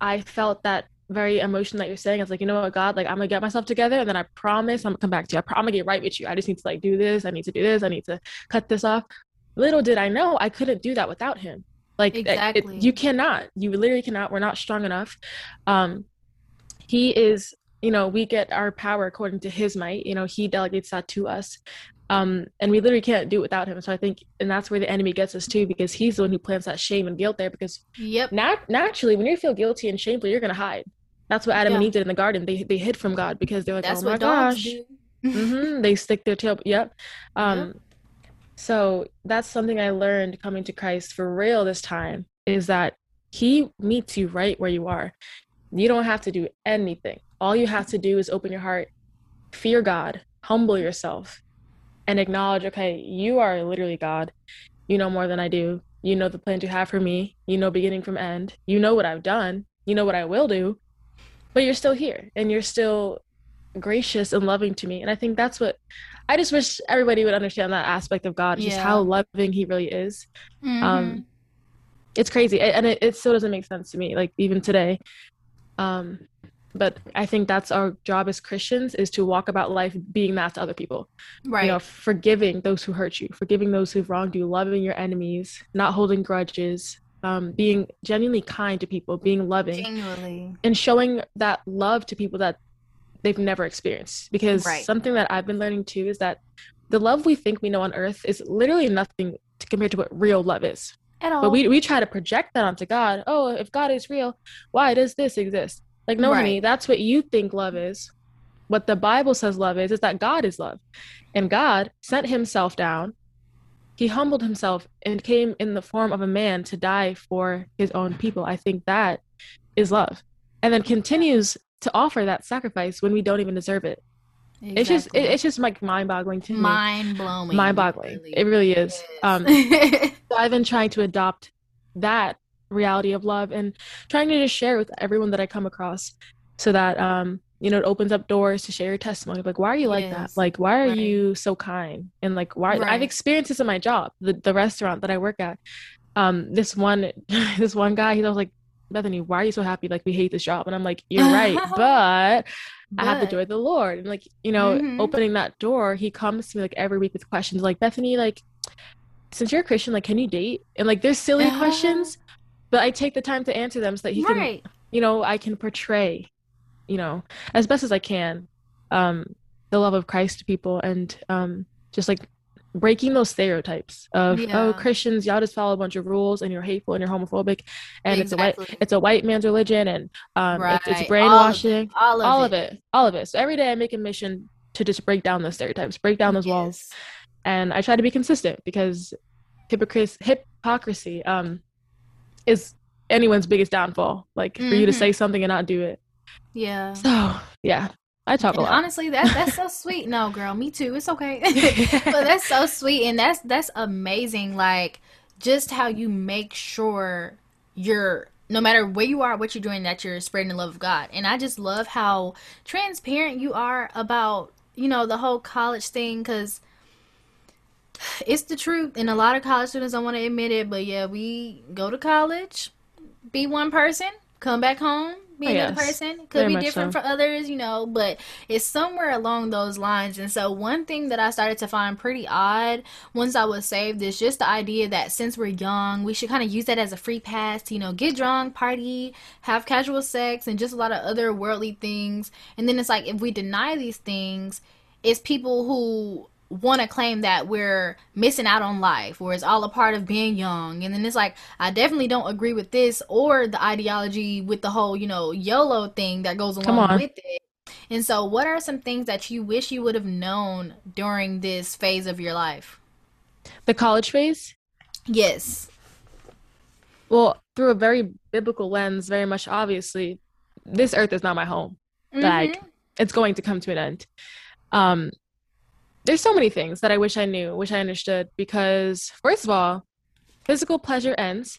i felt that very emotion that you're saying. It's like, you know what, God, like I'm gonna get myself together and then I promise I'm gonna come back to you. I am I'm gonna get right with you. I just need to like do this. I need to do this. I need to cut this off. Little did I know I couldn't do that without him. Like exactly. it, you cannot. You literally cannot. We're not strong enough. Um, he is. You know, we get our power according to his might. You know, he delegates that to us. Um, and we literally can't do it without him. So I think, and that's where the enemy gets us too, because he's the one who plants that shame and guilt there. Because yep, nat- naturally, when you feel guilty and shameful, you're gonna hide. That's what Adam yeah. and Eve did in the garden. They they hid from God because they're like, that's oh my gosh, mm-hmm. they stick their tail. Yep. Um, yep. So that's something I learned coming to Christ for real this time is that He meets you right where you are. You don't have to do anything. All you have to do is open your heart, fear God, humble yourself, and acknowledge, okay, you are literally God. You know more than I do. You know the plan you have for me. You know beginning from end. You know what I've done. You know what I will do. But you're still here and you're still gracious and loving to me. And I think that's what I just wish everybody would understand that aspect of God, yeah. just how loving he really is. Mm-hmm. Um it's crazy. And it, it still doesn't make sense to me, like even today. Um but I think that's our job as Christians is to walk about life being that to other people. Right. You know, forgiving those who hurt you, forgiving those who've wronged you, loving your enemies, not holding grudges, um, being genuinely kind to people, being loving, genuinely, and showing that love to people that they've never experienced. Because right. something that I've been learning too is that the love we think we know on earth is literally nothing to compare to what real love is. At all. But we, we try to project that onto God. Oh, if God is real, why does this exist? Like, no, right. honey, that's what you think love is. What the Bible says love is, is that God is love. And God sent himself down. He humbled himself and came in the form of a man to die for his own people. I think that is love. And then continues to offer that sacrifice when we don't even deserve it. Exactly. It's just it, it's just like mind boggling to me. Mind blowing. Mind boggling. It really is. is. Um so I've been trying to adopt that reality of love and trying to just share with everyone that I come across so that um you know it opens up doors to share your testimony like why are you like yes. that like why are right. you so kind and like why right. I've experienced this in my job the, the restaurant that I work at um this one this one guy he was like Bethany why are you so happy like we hate this job and I'm like you're right but I have the joy of the Lord and like you know mm-hmm. opening that door he comes to me like every week with questions like Bethany like since you're a Christian like can you date and like there's silly questions but I take the time to answer them so that he right. can you know, I can portray, you know, as best as I can, um, the love of Christ to people and um, just like breaking those stereotypes of oh, yeah. oh Christians y'all just follow a bunch of rules and you're hateful and you're homophobic and exactly. it's a white it's a white man's religion and um right. it's, it's, brainwashing all of, all of, it. it. all of it so every day I make a mission to just break down those stereotypes break down those yes. walls and I try to be consistent because hypocrisy hypocrisy um is anyone's biggest downfall like mm-hmm. for you to mm-hmm. say something and not do it yeah so yeah I talk and a lot. Honestly, that that's so sweet. No, girl, me too. It's okay. but that's so sweet and that's that's amazing like just how you make sure you're no matter where you are, what you're doing, that you're spreading the love of God. And I just love how transparent you are about, you know, the whole college thing because it's the truth. And a lot of college students don't want to admit it, but yeah, we go to college, be one person, come back home, be another yes, person. Could be different so. for others, you know, but it's somewhere along those lines. And so, one thing that I started to find pretty odd once I was saved is just the idea that since we're young, we should kind of use that as a free pass to, you know, get drunk, party, have casual sex, and just a lot of other worldly things. And then it's like, if we deny these things, it's people who want to claim that we're missing out on life or it's all a part of being young. And then it's like, I definitely don't agree with this or the ideology with the whole, you know, YOLO thing that goes along with it. And so, what are some things that you wish you would have known during this phase of your life? The college phase? Yes. Well, through a very biblical lens, very much obviously, this earth is not my home. Mm-hmm. Like, it's going to come to an end. Um, there's so many things that I wish I knew, wish I understood, because first of all, physical pleasure ends,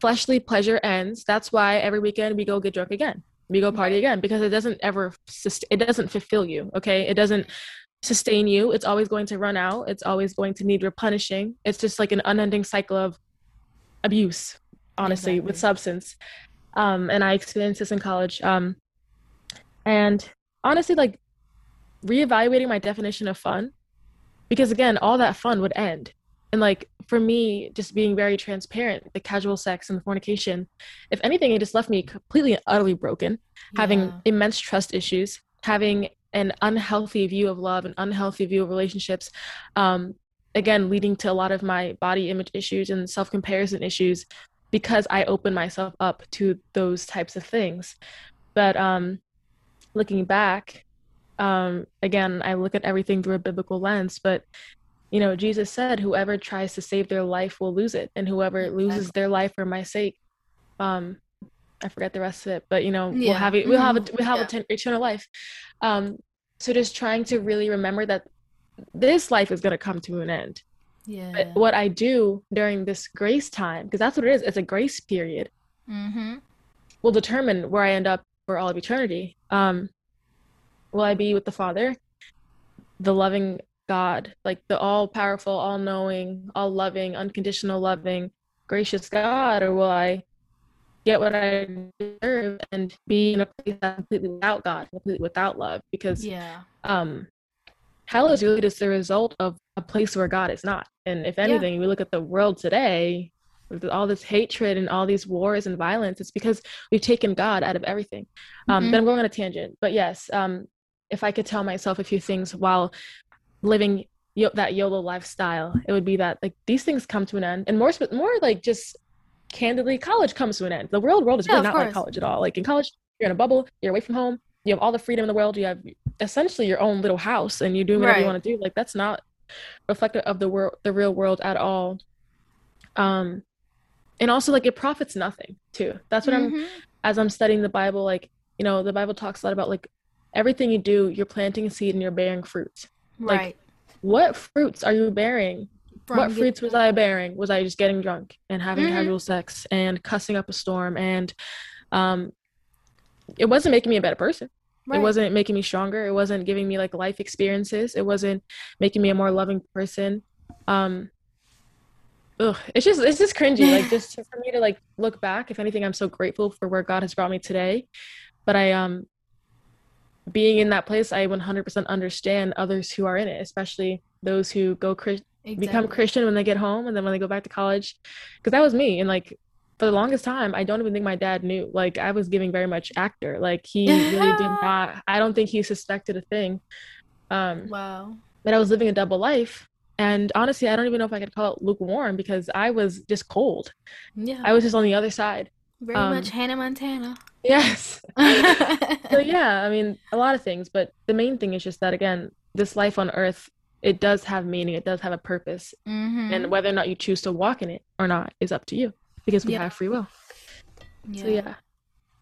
fleshly pleasure ends. That's why every weekend we go get drunk again, we go party again, because it doesn't ever, it doesn't fulfill you. Okay, it doesn't sustain you. It's always going to run out. It's always going to need replenishing. It's just like an unending cycle of abuse, honestly, exactly. with substance. Um, and I experienced this in college. Um, and honestly, like reevaluating my definition of fun because again all that fun would end and like for me just being very transparent the casual sex and the fornication if anything it just left me completely and utterly broken yeah. having immense trust issues having an unhealthy view of love an unhealthy view of relationships um, again leading to a lot of my body image issues and self-comparison issues because i opened myself up to those types of things but um looking back um, again, I look at everything through a biblical lens, but you know, Jesus said, "Whoever tries to save their life will lose it, and whoever loses their life for my sake, um, I forget the rest of it, but you know, yeah. we'll have it, we'll have it, we'll have yeah. t- eternal life." Um, so just trying to really remember that this life is going to come to an end. Yeah. But what I do during this grace time, because that's what it is, it's a grace period, mm-hmm. will determine where I end up for all of eternity. Um, will I be with the Father, the loving God, like the all powerful, all knowing, all loving, unconditional loving, gracious God, or will I get what I deserve and be in a place that's completely without God, completely without love? Because yeah, um, hell is really just the result of a place where God is not. And if anything, yeah. we look at the world today, with all this hatred and all these wars and violence, it's because we've taken God out of everything. Um, mm-hmm. But I'm going on a tangent. But yes, um, if I could tell myself a few things while living yo- that YOLO lifestyle, it would be that like these things come to an end, and more more like just candidly, college comes to an end. The real world is really not course. like college at all. Like in college, you're in a bubble, you're away from home, you have all the freedom in the world, you have essentially your own little house, and you do whatever right. you want to do. Like that's not reflective of the world, the real world at all. Um, and also like it profits nothing too. That's what mm-hmm. I'm as I'm studying the Bible. Like you know, the Bible talks a lot about like everything you do, you're planting a seed and you're bearing fruits. Right. Like, what fruits are you bearing? From what fruits was I bearing? Was I just getting drunk and having mm-hmm. casual sex and cussing up a storm? And um, it wasn't making me a better person. Right. It wasn't making me stronger. It wasn't giving me like life experiences. It wasn't making me a more loving person. Um, ugh, it's just it's just cringy. like just for me to like look back. If anything, I'm so grateful for where God has brought me today. But I um being in that place, I 100% understand others who are in it, especially those who go exactly. become Christian when they get home and then when they go back to college. Because that was me. And like for the longest time, I don't even think my dad knew. Like I was giving very much actor. Like he really did not. I don't think he suspected a thing. Um, wow. But I was living a double life, and honestly, I don't even know if I could call it lukewarm because I was just cold. Yeah. I was just on the other side. Very um, much Hannah Montana. Yes. so yeah, I mean, a lot of things, but the main thing is just that again, this life on earth, it does have meaning, it does have a purpose. Mm-hmm. And whether or not you choose to walk in it or not is up to you because we yeah. have free will. Yeah. So yeah.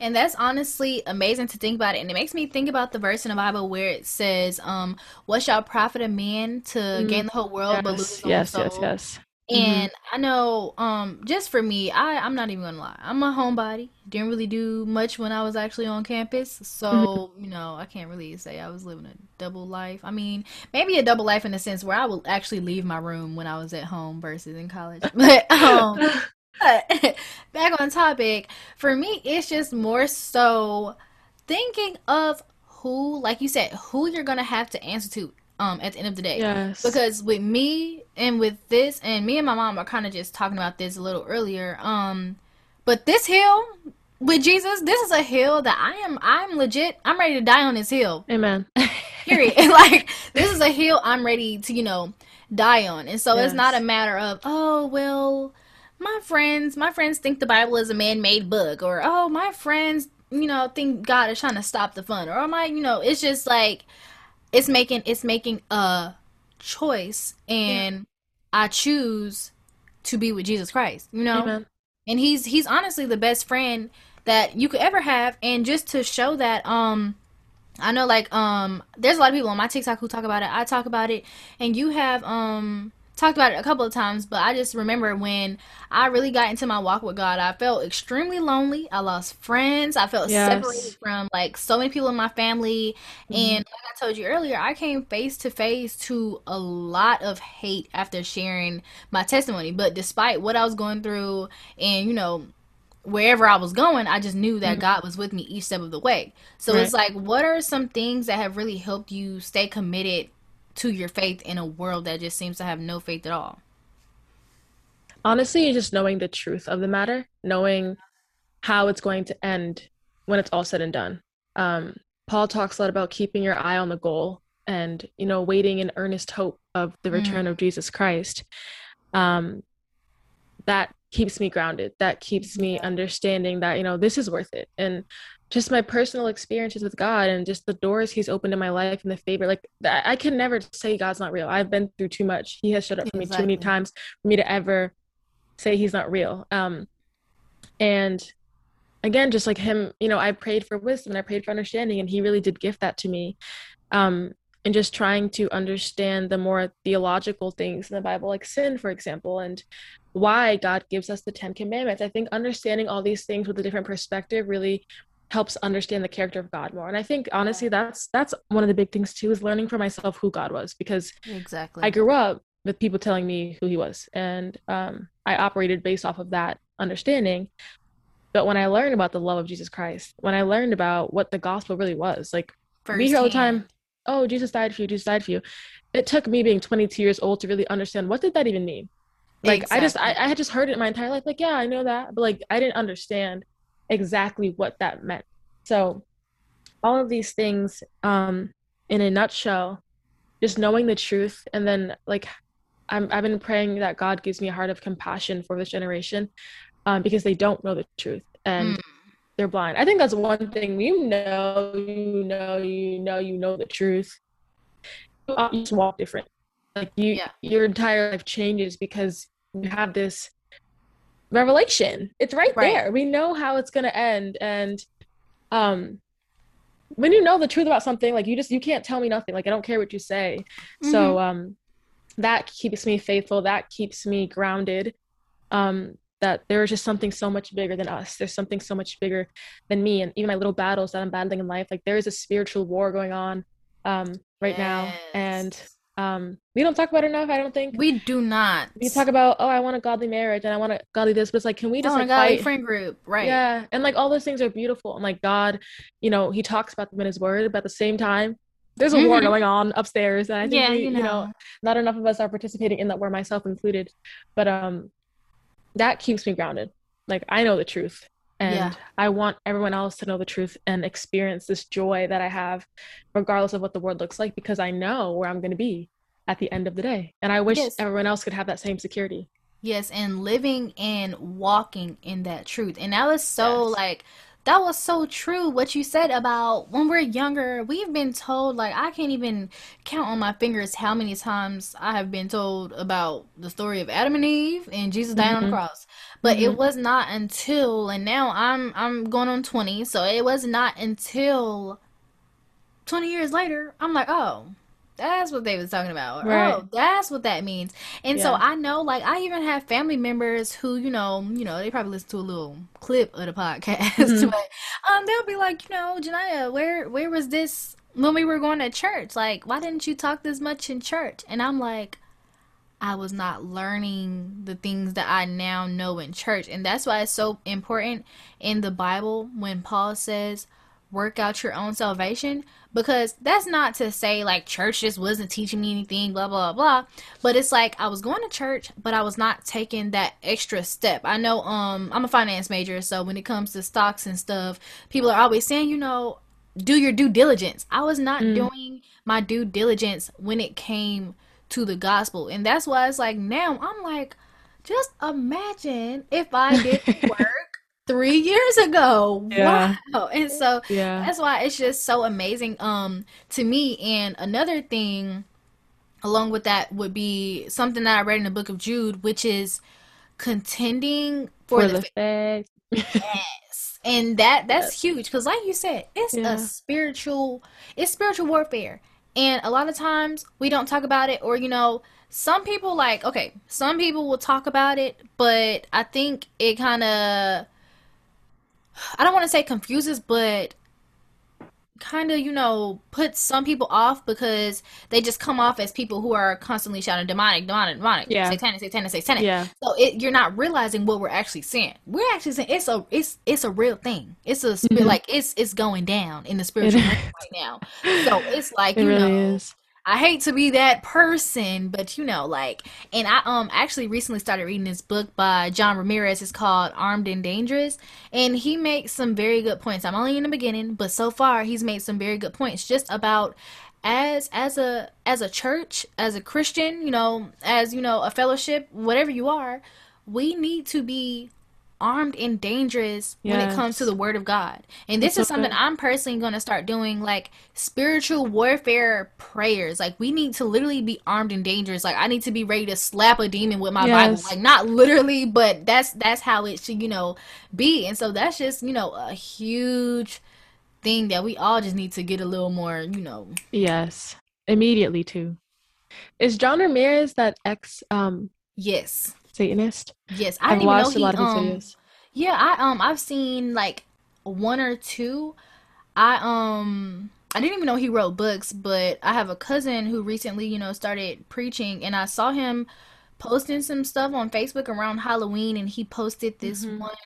And that's honestly amazing to think about it. And it makes me think about the verse in the Bible where it says, um, what shall profit a man to mm. gain the whole world yes, but lose his yes, soul? Yes, yes, yes. And mm-hmm. I know, um, just for me, I I'm not even gonna lie. I'm a homebody. Didn't really do much when I was actually on campus, so mm-hmm. you know I can't really say I was living a double life. I mean, maybe a double life in the sense where I would actually leave my room when I was at home versus in college. But um, but back on topic, for me, it's just more so thinking of who, like you said, who you're gonna have to answer to um at the end of the day. Yes. Because with me and with this and me and my mom are kind of just talking about this a little earlier. Um but this hill with Jesus, this is a hill that I am I'm legit I'm ready to die on this hill. Amen. Period. like this is a hill I'm ready to, you know, die on. And so yes. it's not a matter of, oh well, my friends my friends think the Bible is a man made book or oh my friends, you know, think God is trying to stop the fun or my you know, it's just like it's making it's making a choice and yeah. I choose to be with Jesus Christ, you know? Amen. And he's he's honestly the best friend that you could ever have and just to show that um I know like um there's a lot of people on my TikTok who talk about it. I talk about it and you have um talked about it a couple of times, but I just remember when I really got into my walk with God, I felt extremely lonely. I lost friends. I felt yes. separated from like so many people in my family. Mm-hmm. And like I told you earlier, I came face to face to a lot of hate after sharing my testimony. But despite what I was going through and, you know, wherever I was going, I just knew that mm-hmm. God was with me each step of the way. So right. it's like, what are some things that have really helped you stay committed to your faith in a world that just seems to have no faith at all? Honestly, just knowing the truth of the matter, knowing how it's going to end when it's all said and done. Um, Paul talks a lot about keeping your eye on the goal and you know waiting in earnest hope of the return mm. of Jesus Christ. Um, that keeps me grounded. That keeps me understanding that you know this is worth it. And just my personal experiences with God and just the doors He's opened in my life and the favor. Like I can never say God's not real. I've been through too much. He has showed up for exactly. me too many times for me to ever say He's not real. Um, and again, just like Him, you know, I prayed for wisdom and I prayed for understanding, and He really did gift that to me. Um, and just trying to understand the more theological things in the Bible, like sin, for example, and why God gives us the Ten Commandments. I think understanding all these things with a different perspective really helps understand the character of God more. And I think honestly that's that's one of the big things too is learning for myself who God was because exactly I grew up with people telling me who he was and um, I operated based off of that understanding. But when I learned about the love of Jesus Christ, when I learned about what the gospel really was, like First we hear all the time, oh, Jesus died for you, Jesus died for you. It took me being 22 years old to really understand what did that even mean. Like exactly. I just I, I had just heard it my entire life, like yeah, I know that, but like I didn't understand exactly what that meant. So, all of these things, um, in a nutshell, just knowing the truth, and then like I'm, I've been praying that God gives me a heart of compassion for this generation, um, because they don't know the truth and mm. they're blind. I think that's one thing. You know, you know, you know, you know the truth. You just walk different. Like you, yeah. your entire life changes because you have this revelation. It's right, right, there. We know how it's going to end and um when you know the truth about something like you just you can't tell me nothing. Like I don't care what you say. Mm-hmm. So um that keeps me faithful. That keeps me grounded. Um that there is just something so much bigger than us. There's something so much bigger than me and even my little battles that I'm battling in life. Like there is a spiritual war going on um right yes. now and um we don't talk about it enough i don't think. We do not. We talk about oh i want a godly marriage and i want a godly this but it's like can we just like fight? friend group right. Yeah and like all those things are beautiful. And like god you know he talks about them in his word but at the same time there's a mm-hmm. war going on upstairs and i think yeah, we, you, know. you know. not enough of us are participating in that war myself included. But um that keeps me grounded. Like I know the truth and Yeah. I want everyone else to know the truth and experience this joy that I have regardless of what the world looks like because I know where I'm going to be at the end of the day. And I wish Yes. everyone else could have that same security. Yes, and living and walking in that truth. And that was so Yes. like that was so true what you said about when we're younger, we've been told like I can't even count on my fingers how many times I have been told about the story of Adam and Eve and Jesus dying on the Mhm. cross. But it Mhm. was not until and now I'm I'm going on 20, so it was not until 20 years later I'm like, "Oh, that's what they was talking about. Right. Oh, that's what that means. And so I know, like, I even have family members who, you know, you know, they probably listen to a little clip of the podcast, Mhm. but um, they'll be like, you know, Jania, where where was this when we were going to church? Like, why didn't you talk this much in church? And I'm like, I was not learning the things that I now know in church, and that's why it's so important in the Bible when Paul says, "Work out your own salvation." because that's not to say like church just wasn't teaching me anything blah blah blah but it's like i was going to church but i was not taking that extra step i know um i'm a finance major so when it comes to stocks and stuff people are always saying you know do your due diligence i was not Mm. doing my due diligence when it came to the gospel and that's why it's like now i'm like just imagine if i did work three years ago Yeah. wow and so Yeah. that's why it's just so amazing um to me and another thing along with that would be something that i read in the book of jude which is contending for, For the, the faith. yes and that that's huge because like you said it's Yeah. a spiritual it's spiritual warfare and a lot of times we don't talk about it or you know some people like okay some people will talk about it but i think it kind of i don't want to say confuses but kind of you know puts some people off because they just come off as people who are constantly shouting demonic demonic demonic Yeah. satanic satanic satanic Yeah. so it, you're not realizing what we're actually seeing. We're actually saying it's a it's it's a real thing. It's a spirit Mhm. like it's it's going down in the spiritual It realm right now. So it's like It you really know is. I hate to be that person, but you know like and I um actually recently started reading this book by John Ramirez. It's called Armed and Dangerous, and he makes some very good points. I'm only in the beginning, but so far he's made some very good points just about as as a as a church as a christian you know as you know a fellowship whatever you are we need to be armed and dangerous when it comes to the word of god. And this That's is something i'm personally going to start doing like spiritual warfare prayers. Like we need to literally be armed and dangerous. Like i need to be ready to slap a demon with my bible. Like not literally but that's that's how it should you know be. And so that's just you know a huge thing that we all just need to get a little more you know. Yes. Immediately too. Is John Ramirez that ex um Yes. Satanist? Yes. I know watched a he lot of his um videos. yeah, I um I've seen like one or two. I um I didn't even know he wrote books, but I have a cousin who recently, you know, started preaching and I saw him posting some stuff on Facebook around Halloween and he posted this Mhm. one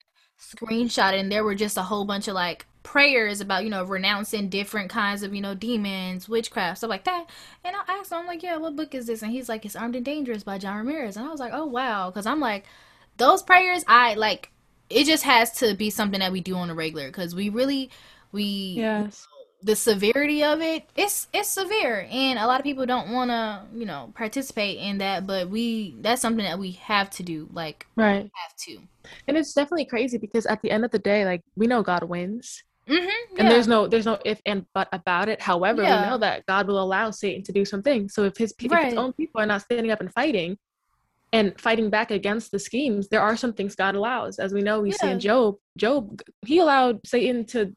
screenshot and there were just a whole bunch of like prayers about, you know, renouncing different kinds of, you know, demons, witchcraft, stuff like that. And I asked him, I'm like, yeah, what book is this? And he's like, it's Armed and Dangerous by John Ramirez. And I was like, oh, wow. Because I'm like, those prayers, I like, it just has to be something that we do on a regular because we really, we, Yes. the severity of it, it's, it's severe. And a lot of people don't want to, you know, participate in that. But we, that's something that we have to do. Like, Right. have to. And it's definitely crazy because at the end of the day, like we know God wins. Mm-hmm. And there's no there's no if and but about it. However, Yeah. we know that God will allow Satan to do something. So if his pe- if his own people are not standing up and fighting and fighting back against the schemes, there are some things God allows. As we know, we see in Job, Job he allowed Satan to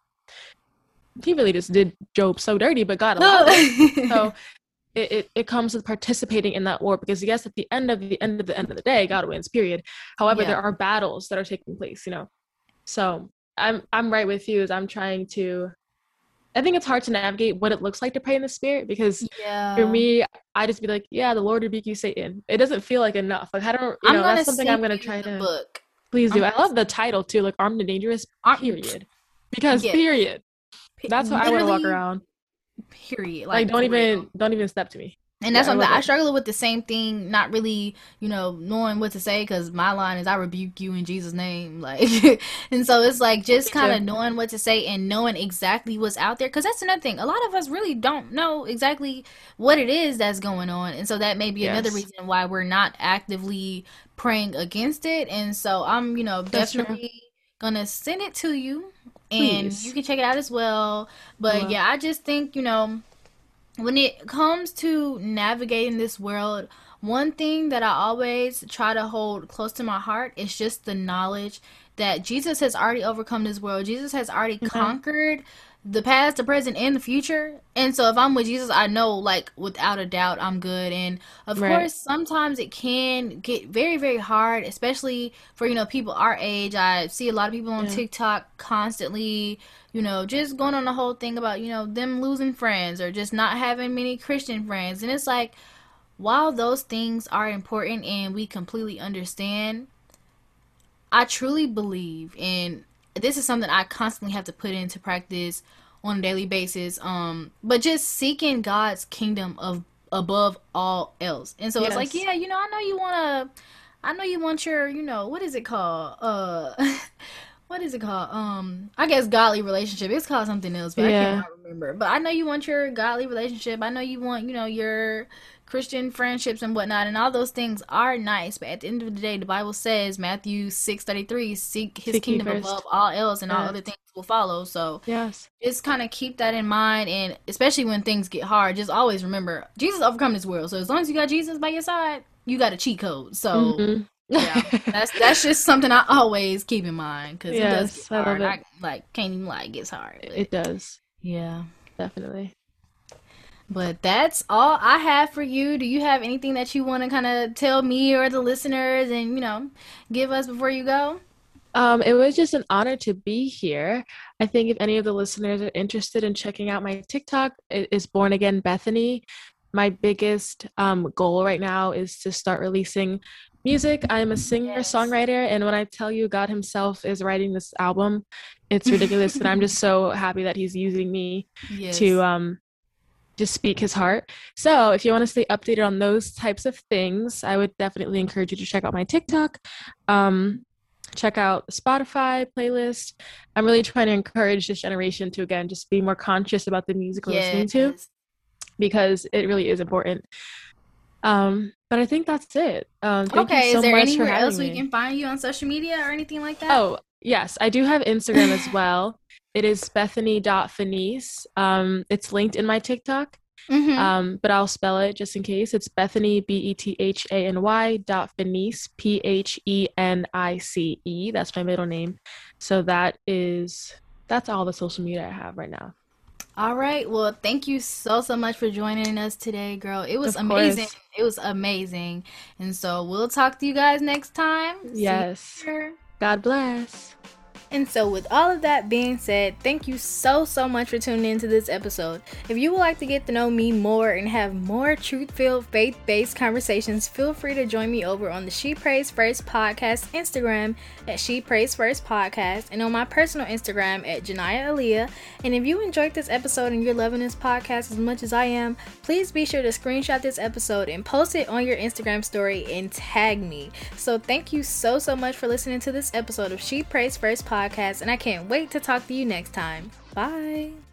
he really just did Job so dirty, but God allowed it. So it, it, it comes with participating in that war because yes, at the end of the end of the end of the day, God wins, period. However, Yeah. there are battles that are taking place, you know. So I'm I'm right with you as I'm trying to I think it's hard to navigate what it looks like to pray in the spirit because yeah. for me, I just be like, yeah, the Lord rebuke you, Satan. It doesn't feel like enough. Like I don't, you I'm know, that's something I'm gonna try to. book. Please do. I'm I love the title too, like armed and dangerous. Period. Because period. That's how I want to walk around. Period. Like, don't even real. don't even step to me. And that's yeah, something I, I struggle with the same thing, not really, you know, knowing what to say because my line is I rebuke you in Jesus' name. Like, and so it's like just kind of knowing what to say and knowing exactly what's out there. Because that's another thing. A lot of us really don't know exactly what it is that's going on. And so that may be yes. another reason why we're not actively praying against it. And so I'm, you know, that's definitely true. gonna send it to you and Please. you can check it out as well. But yeah, I just think, you know, when it comes to navigating this world, one thing that I always try to hold close to my heart is just the knowledge that Jesus has already overcome this world. Jesus has already mm-hmm. conquered the past, the present, and the future. And so if I'm with Jesus, I know like without a doubt I'm good. And of right. course, sometimes it can get very, very hard, especially for, you know, people our age. I see a lot of people on yeah. TikTok constantly, you know, just going on the whole thing about, you know, them losing friends or just not having many Christian friends. And it's like, while those things are important and we completely understand, I truly believe in this is something I constantly have to put into practice on a daily basis. Um, but just seeking God's kingdom of above all else. And so yes. it's like, yeah, you know, I know you wanna I know you want your, you know, what is it called? Uh what is it called? Um, I guess godly relationship. It's called something else, but yeah. I can't remember. But I know you want your godly relationship. I know you want, you know, your Christian friendships and whatnot, and all those things are nice. But at the end of the day, the Bible says Matthew six thirty three, seek His seek kingdom above all else, and yes. all other things will follow. So yes, just kind of keep that in mind, and especially when things get hard, just always remember Jesus overcome this world. So as long as you got Jesus by your side, you got a cheat code. So. Mm-hmm. yeah, that's that's just something I always keep in mind because yes, it does get hard. I, I, like can't even lie, it gets hard. But, it does. Yeah, definitely. But that's all I have for you. Do you have anything that you want to kind of tell me or the listeners and, you know, give us before you go? Um, it was just an honor to be here. I think if any of the listeners are interested in checking out my TikTok, it is Born Again Bethany. My biggest um, goal right now is to start releasing music. I'm a singer songwriter, and when I tell you God Himself is writing this album, it's ridiculous. and I'm just so happy that He's using me yes. to um, just speak his heart. So if you want to stay updated on those types of things, I would definitely encourage you to check out my TikTok. Um, check out the Spotify playlist. I'm really trying to encourage this generation to again just be more conscious about the music we're yes. listening to because it really is important. Um, but I think that's it. Um, okay, so is there anywhere else we can find you on social media or anything like that? Oh, yes, I do have Instagram as well. It is Bethany.Phenice. Um, it's linked in my TikTok. Mm-hmm. Um, but I'll spell it just in case. It's Bethany B E T H A N Y dot Phenice P H E N I C E. That's my middle name. So that is that's all the social media I have right now. All right. Well, thank you so so much for joining us today, girl. It was amazing. It was amazing. And so we'll talk to you guys next time. Yes. God bless. And so, with all of that being said, thank you so, so much for tuning into this episode. If you would like to get to know me more and have more truth filled, faith based conversations, feel free to join me over on the She Prays First podcast Instagram at She Prays First Podcast and on my personal Instagram at Jania Aaliyah. And if you enjoyed this episode and you're loving this podcast as much as I am, please be sure to screenshot this episode and post it on your Instagram story and tag me. So, thank you so, so much for listening to this episode of She Prays First Podcast podcast, and I can't wait to talk to you next time. Bye.